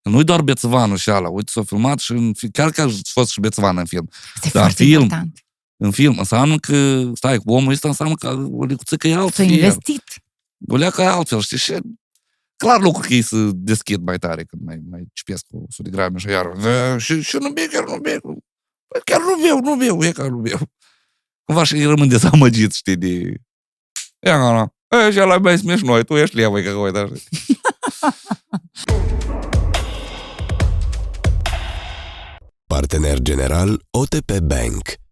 Nu-i doar bețăvanul și ala, uite, s-a filmat și în, fi- chiar că a fost și bețăvan în film. Asta e Da, foarte film. important în film. Înseamnă că, stai, omul ăsta înseamnă că o lecuță că e altfel. S-a investit. O leacă e altfel, știi? Și clar lucru că ei să deschid mai tare când mai, mai cipesc cu 100 de și iar și, și nu bine, chiar nu bine. Păi chiar nu beau, nu beau, e chiar nu beau. Cumva și rămân dezamăgit, știi, de... Ia, na, E, și ăla mai smești noi, tu ești levă, că voi, dar... Partener general OTP Bank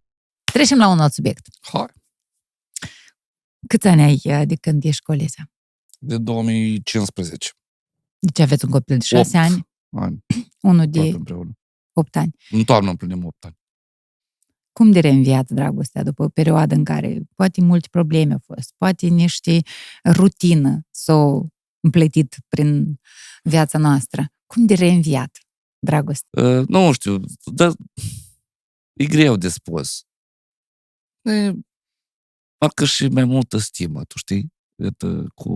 Trecem la un alt subiect. Hai. Câți ani ai uh, de când ești colisa? De 2015 Deci aveți un copil de șase Opt. ani, ani, unul toate de împreună. opt ani. În toamnă împlinim 8 ani. Cum de reînviat dragostea după o perioadă în care poate multe probleme au fost, poate niște rutină s-au împletit prin viața noastră. Cum de reînviat dragostea? Uh, nu știu, dar e greu de spus. E, parcă și mai multă stimă, tu știi? Iată, cu,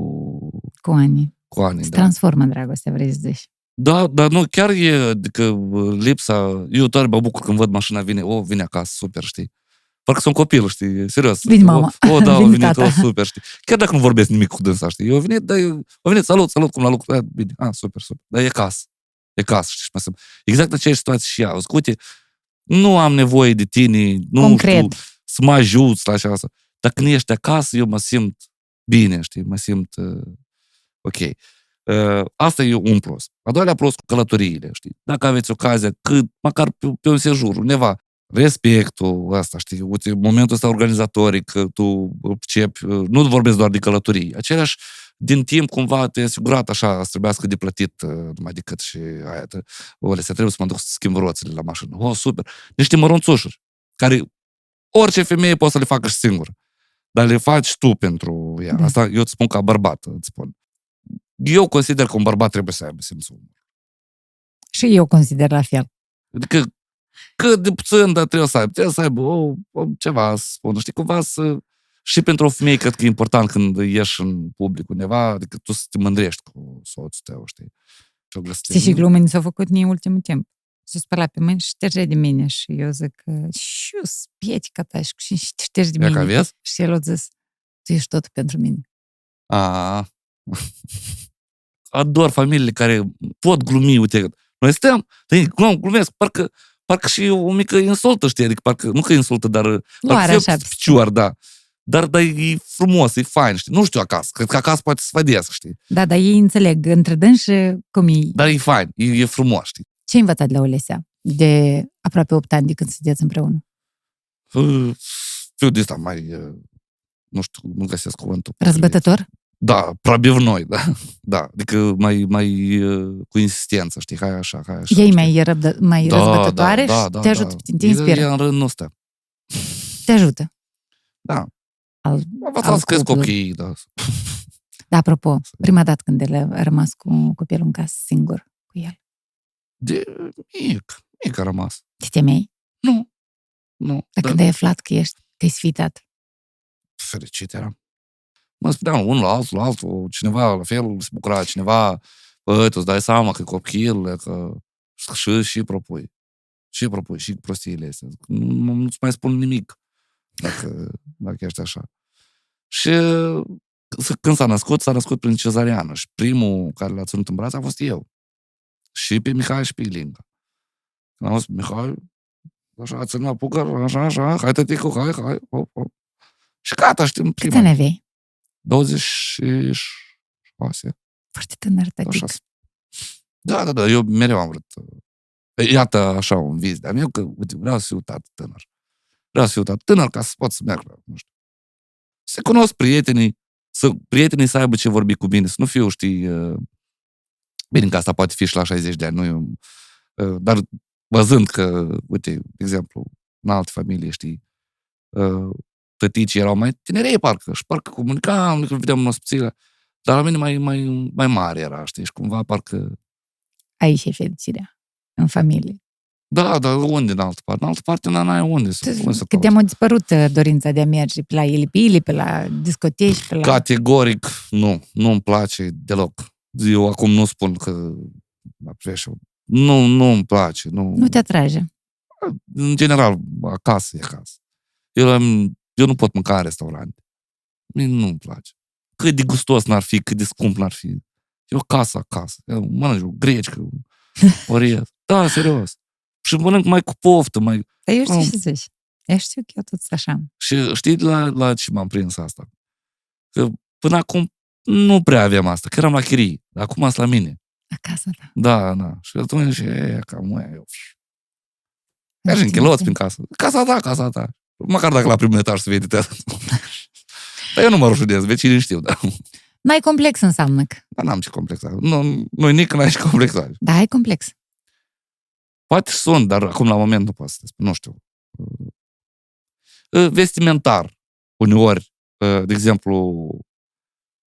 Cu ani. cu anii, Se da. transformă dragostea, vrei să zici. Da, dar nu, chiar e, adică uh, lipsa, eu tare mă bucur când văd mașina vine, o, vine acasă, super, știi? Parcă sunt copil, știi, serios. Vine mama. O, o da, a Vine venit, tata. o, super, știi? Chiar dacă nu vorbesc nimic cu dânsa, știi? Eu venit, dar eu, a venit, salut, salut, cum la lucru, a, bine, a, super, super, dar e casă. E casă, știi, și mă simt. Exact aceeași situație și ea. Uite, nu am nevoie de tine, nu Concret. știu, să mă ajuți la așa asta. Dar când ești acasă, eu mă simt bine, știi, mă simt uh, ok. Uh, asta e un plus. A doilea plus cu călătoriile, știi? Dacă aveți ocazia, cât, măcar pe, pe un sejur, undeva, respectul ăsta, știi? Uite, momentul ăsta organizatoric, că tu începi, uh, nu vorbesc doar de călătorii, același din timp cumva te-ai asigurat așa, să trebuiască de plătit uh, numai decât și aia, te, o, se trebuie să mă duc să schimb roțile la mașină. O, super! Niște mărunțușuri, care orice femeie poate să le facă și singură. dar le faci tu pentru ea. Da. Asta eu îți spun ca bărbat, îți spun. Eu consider că un bărbat trebuie să aibă simțul umor. Și eu consider la fel. Adică cât de puțin, dar trebuie să aibă. Trebuie să aibă o, o, ceva, să spun, știi, cumva să... Și pentru o femeie cred că e important când ieși în public undeva, adică tu să te mândrești cu soțul tău, știi? Și o Știi și glumeni s-au făcut în ultimul timp. S-a spălat pe mâini și șterge de mine. Și eu zic că șius, pietică ta și și ștergi de Ia că mine. vezi? Și el a zis, tu ești tot pentru mine. A. Ador familiile care pot glumi, uite, noi stăm, glum, glumesc, parcă, parcă și o mică insultă, știi, adică parcă, nu că insultă, dar Nu parcă are fie așa. picior, da. Dar, dar e frumos, e fain, știi? Nu știu acasă, cred că acasă poate să fădesc, știi? Da, dar ei înțeleg între dânsi cum e. Dar e fain, e, e frumos, știi? Ce ai învățat la Olesea de aproape 8 ani de când sunteți împreună? Uh, Fiu de ăsta mai, uh, nu știu, nu găsesc cuvântul. potrivit. Răzbătător? Da, probabil noi, da. Da, adică mai, mai uh, cu insistență, știi, hai așa, hai așa. Ei știi? mai, răbdă, mai răzbătătoare da, și da, te ajută, da. pe tine, te inspiră, E, e în rândul ăsta. te ajută. Da. Al, Am învățat al să cresc cuplului. copiii, da. Da, apropo, prima dată când el a rămas cu copilul în casă singur cu el. De mic, mic a rămas. Te temeai? Nu, nu. Dar Dar când ai aflat că ești, te-ai sfitat. fericit eram. Mă spuneam unul la altul, la altul, cineva la fel se bucura, cineva, bă, tu îți dai seama că copil, că și, și propui. Și propui, și prostiile astea. Nu, nu-ți mai spun nimic dacă, dacă ești așa. Și s- când s-a născut, s-a născut prin cezariană și primul care l-a ținut în braț a fost eu. Și pe Mihai și pe Ilinca. Când am zis, Mihai, așa, țin la pucăr, așa, așa, hai tăticu, hai, hai, hop, hop. Și gata, știm, Câți prima. ani aveai? 26. Foarte tânăr, tătic. Așa. Da, da, da, eu mereu am vrut. uh, Iată așa un vis de-a meu, că uite, vreau să fiu tată tânăr. Vreau să fiu tată tânăr ca să pot să merg, la, nu știu. Să cunosc prietenii, să prietenii să aibă ce vorbi cu mine, să nu fiu, știi, uh, bine că asta poate fi și la 60 de ani, nu eu, uh, dar văzând că, uite, de exemplu, în alte familii, știi, uh, tăticii erau mai tinerei, parcă, și parcă comunicam, că vedeam în ospițile, dar la mine mai, mai, mai mare era, știi, și cumva parcă, Aici e fericirea. În familie. da, dar unde în altă parte? În altă parte n-ai unde să, unde să Cât cauți. am dispărut uh, dorința de a merge pe la ilipili, pe la discoteci, pe la... Categoric, nu, nu-mi place deloc. Eu acum nu spun că la preșu. Nu, nu îmi place. Nu, Nu te atrage. În general, acasă e acasă. Eu, am- eu nu pot mânca în restaurant. Mie nu-mi place. Cât de gustos n-ar fi, cât de scump n-ar fi. Eu acasă, acasă. Eu mănânc o grecică, orez. Da, serios. Și mănânc mai cu poftă, mai... Dar eu știu Oh. ce zici. Eu știu că eu tot sunt așa. Și știi la, la ce m-am prins asta? Că până acum nu prea aveam asta, că eram la chirii. Dar acum sunt la mine. Acasă, da. Da, da. Și atunci, e, cam e, eu. Mergi în chiloți prin casă. Casa ta, casa ta. Măcar dacă la primul etaj se vede teatru. Dar eu nu mă rușinez, vecinii știu, da. N-ai complex înseamnă că. Dar n-am ce complexa. Nu, nu nici n-ai ce complexa. Da, ai complex. Poate și sunt, dar acum la moment nu pot să te spun, nu știu. Uh, Vestimentar, uneori, uh, de exemplu,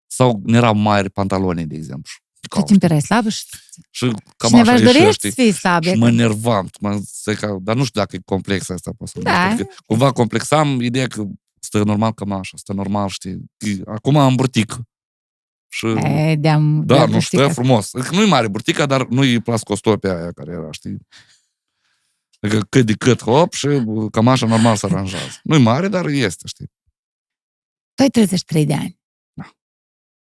sau ne erau mari pantaloni, de exemplu. Tu timp erai slabă și Și cam cineva așa își ieșea, dorește știi? să fii slabă. Și mă enervam. Mă, zic că- dar nu știu dacă e complex asta. Pot să Da. Adică, cumva complexam ideea că stă normal cam așa, stă normal, știi. E- Acum am burtică. Și, E, de-am, da, de-am nu știi știu, că- frumos. Adică nu-i mare burtica, dar nu-i plascostopia aia care era, știi. Adică cât de cât, hop, și cam așa normal se aranjează. Nu-i mare, dar este, știi. Tu ai 33 de ani.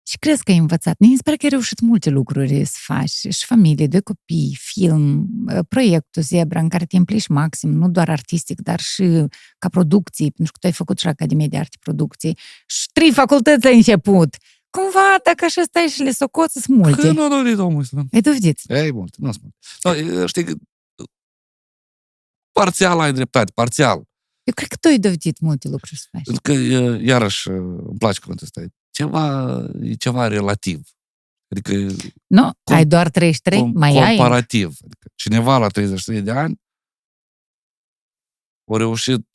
Da. Și crezi că ai învățat. Mi se pare că ai reușit multe lucruri să faci. Și familie, doi copii, film, uh, proiectul Zebra, în care te implici maxim, nu doar artistic, dar și ca producții, pentru că tu ai făcut și Academia de Arte Producții. Și trei facultăți ai început. Cumva, dacă așa stai și le socoți, sunt multe. Că nu a dorit omul ăsta. Ai dovedit. Ei, mult, nu spun. No, e, știi, că parțial ai dreptate, parțial. Eu cred că tu ai dovedit multe lucruri să faci. Pentru că, e, iarăși, e, îmi place cuvântul ăsta, e ceva, e ceva relativ. Adică Nu? Com- ai doar 33? com- mai ai? comparativ. Adică cineva la 33 de ani a reușit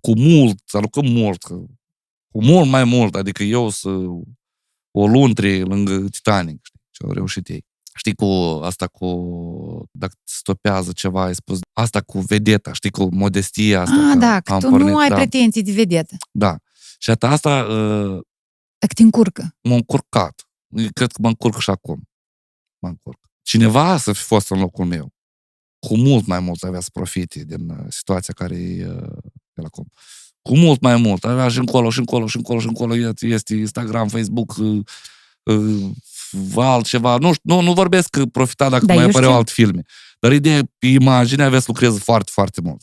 cu mult, să alucăm mult, că- cu mult mai mult, adică eu să o luntri lângă Titanic, știi, ce au reușit ei. Știi, cu asta cu, dacă te stopează ceva, ai spus, asta cu vedeta, știi, cu modestia asta. Ah, că da, că am tu pornit, nu ai da, pretenții de vedetă. Da. Și atât asta uh, Dacă te încurcă. m-a încurcat. Eu Cred că mă încurc și acum. Mă încurc. Cineva să fi fost în locul meu, cu mult mai mult avea să profite din uh, situația care e uh, el acum. Cu mult mai mult. Avea și încolo, și încolo, și încolo, și încolo. Este- Este Instagram, Facebook, uh, uh, altceva. Nu, știu, nu, nu vorbesc că profita dacă Da, mai eu apăreau știu. alte filme. Dar ideea, pe imagine avea să lucrez foarte, foarte mult.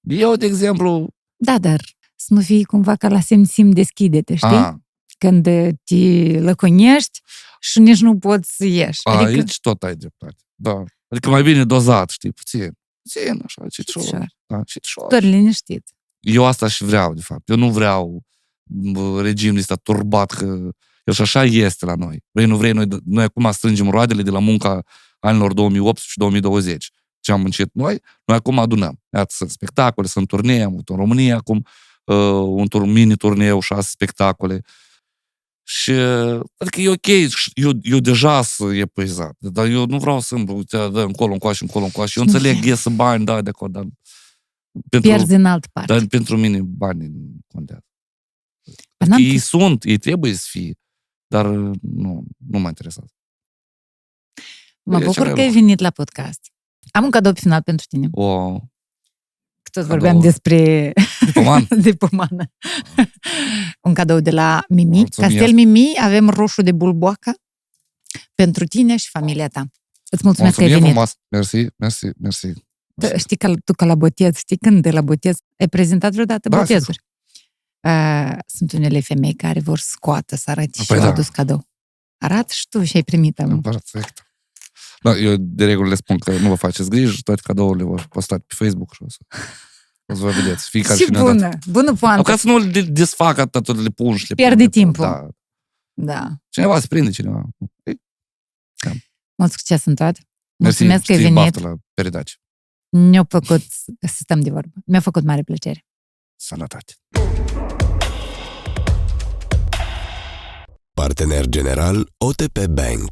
Eu, de exemplu, Da, dar să nu fii cumva ca la semn sim deschide-te, știi? a, Când te lăconești și nici nu poți să ieși. Adică... Adică, Aici tot ai dreptate. Da. Adică mai bine dozat, știi, puțin. Puțin, așa, și Ușor. ușor. Da, și ușor. doar liniștit. Eu asta și vreau, de fapt. Eu nu vreau bă, regimul ăsta turbat, că el și așa este la noi. Vrei, nu vrei, noi, noi acum strângem roadele de la munca anilor 2018 și 2020. Ce am muncit noi, noi acum adunăm. Iată, sunt spectacole, sunt turnee, am avut în România acum uh, un tur, mini-turneu, șase spectacole. Și, adică e ok, și eu, eu deja sunt epuizat, dar eu nu vreau să îmblu, uite, dă încolo, încoace, încolo, încoace. Eu Nu înțeleg, vrei. ies bani, da, de acolo, dar pentru, Pierzi în altă parte. dar pentru mine banii nu contează. Dar n-am Ei sunt, ei trebuie să fie, dar nu, nu mă interesează. Mă E bucur ceva că ai bun. venit la podcast. Am un cadou pe final pentru tine. O, Că tot Cadou. vorbeam despre dipoman, de pomană. un cadou de la Mimi. Mulțumesc. Castel Mimi, avem roșu de bulboacă pentru tine și familia ta. Îți mulțumesc că ai mulțumim venit. frumos. Mersi, mersi, mersi. Tu Știi că tu ca la botez, știi când de la botez ai prezentat vreodată Da, botezuri? Uh, sunt unele femei care vor scoată să arate și Păi au da. adus cadou. Arată și tu și ai primit am. Perfect. Da, eu de regulă le spun că nu vă faceți griji, toate cadourile vor posta pe Facebook și o să, o să vă vedeți. Fiecare Și cine a dat. bună, bună Au poantă. ca să nu le desfac atât, le pun și le Pierde pun, le pun. timpul. Da. Da. Cineva se prinde, cineva. Ei, Mult succes în toate. Mersi, Mulțumesc că ai știi, venit. baftă la peridaci. Ne-a făcut să stăm de vorbă. Mi-a făcut mare plăcere. Sănătate. Partener general OTP Bank.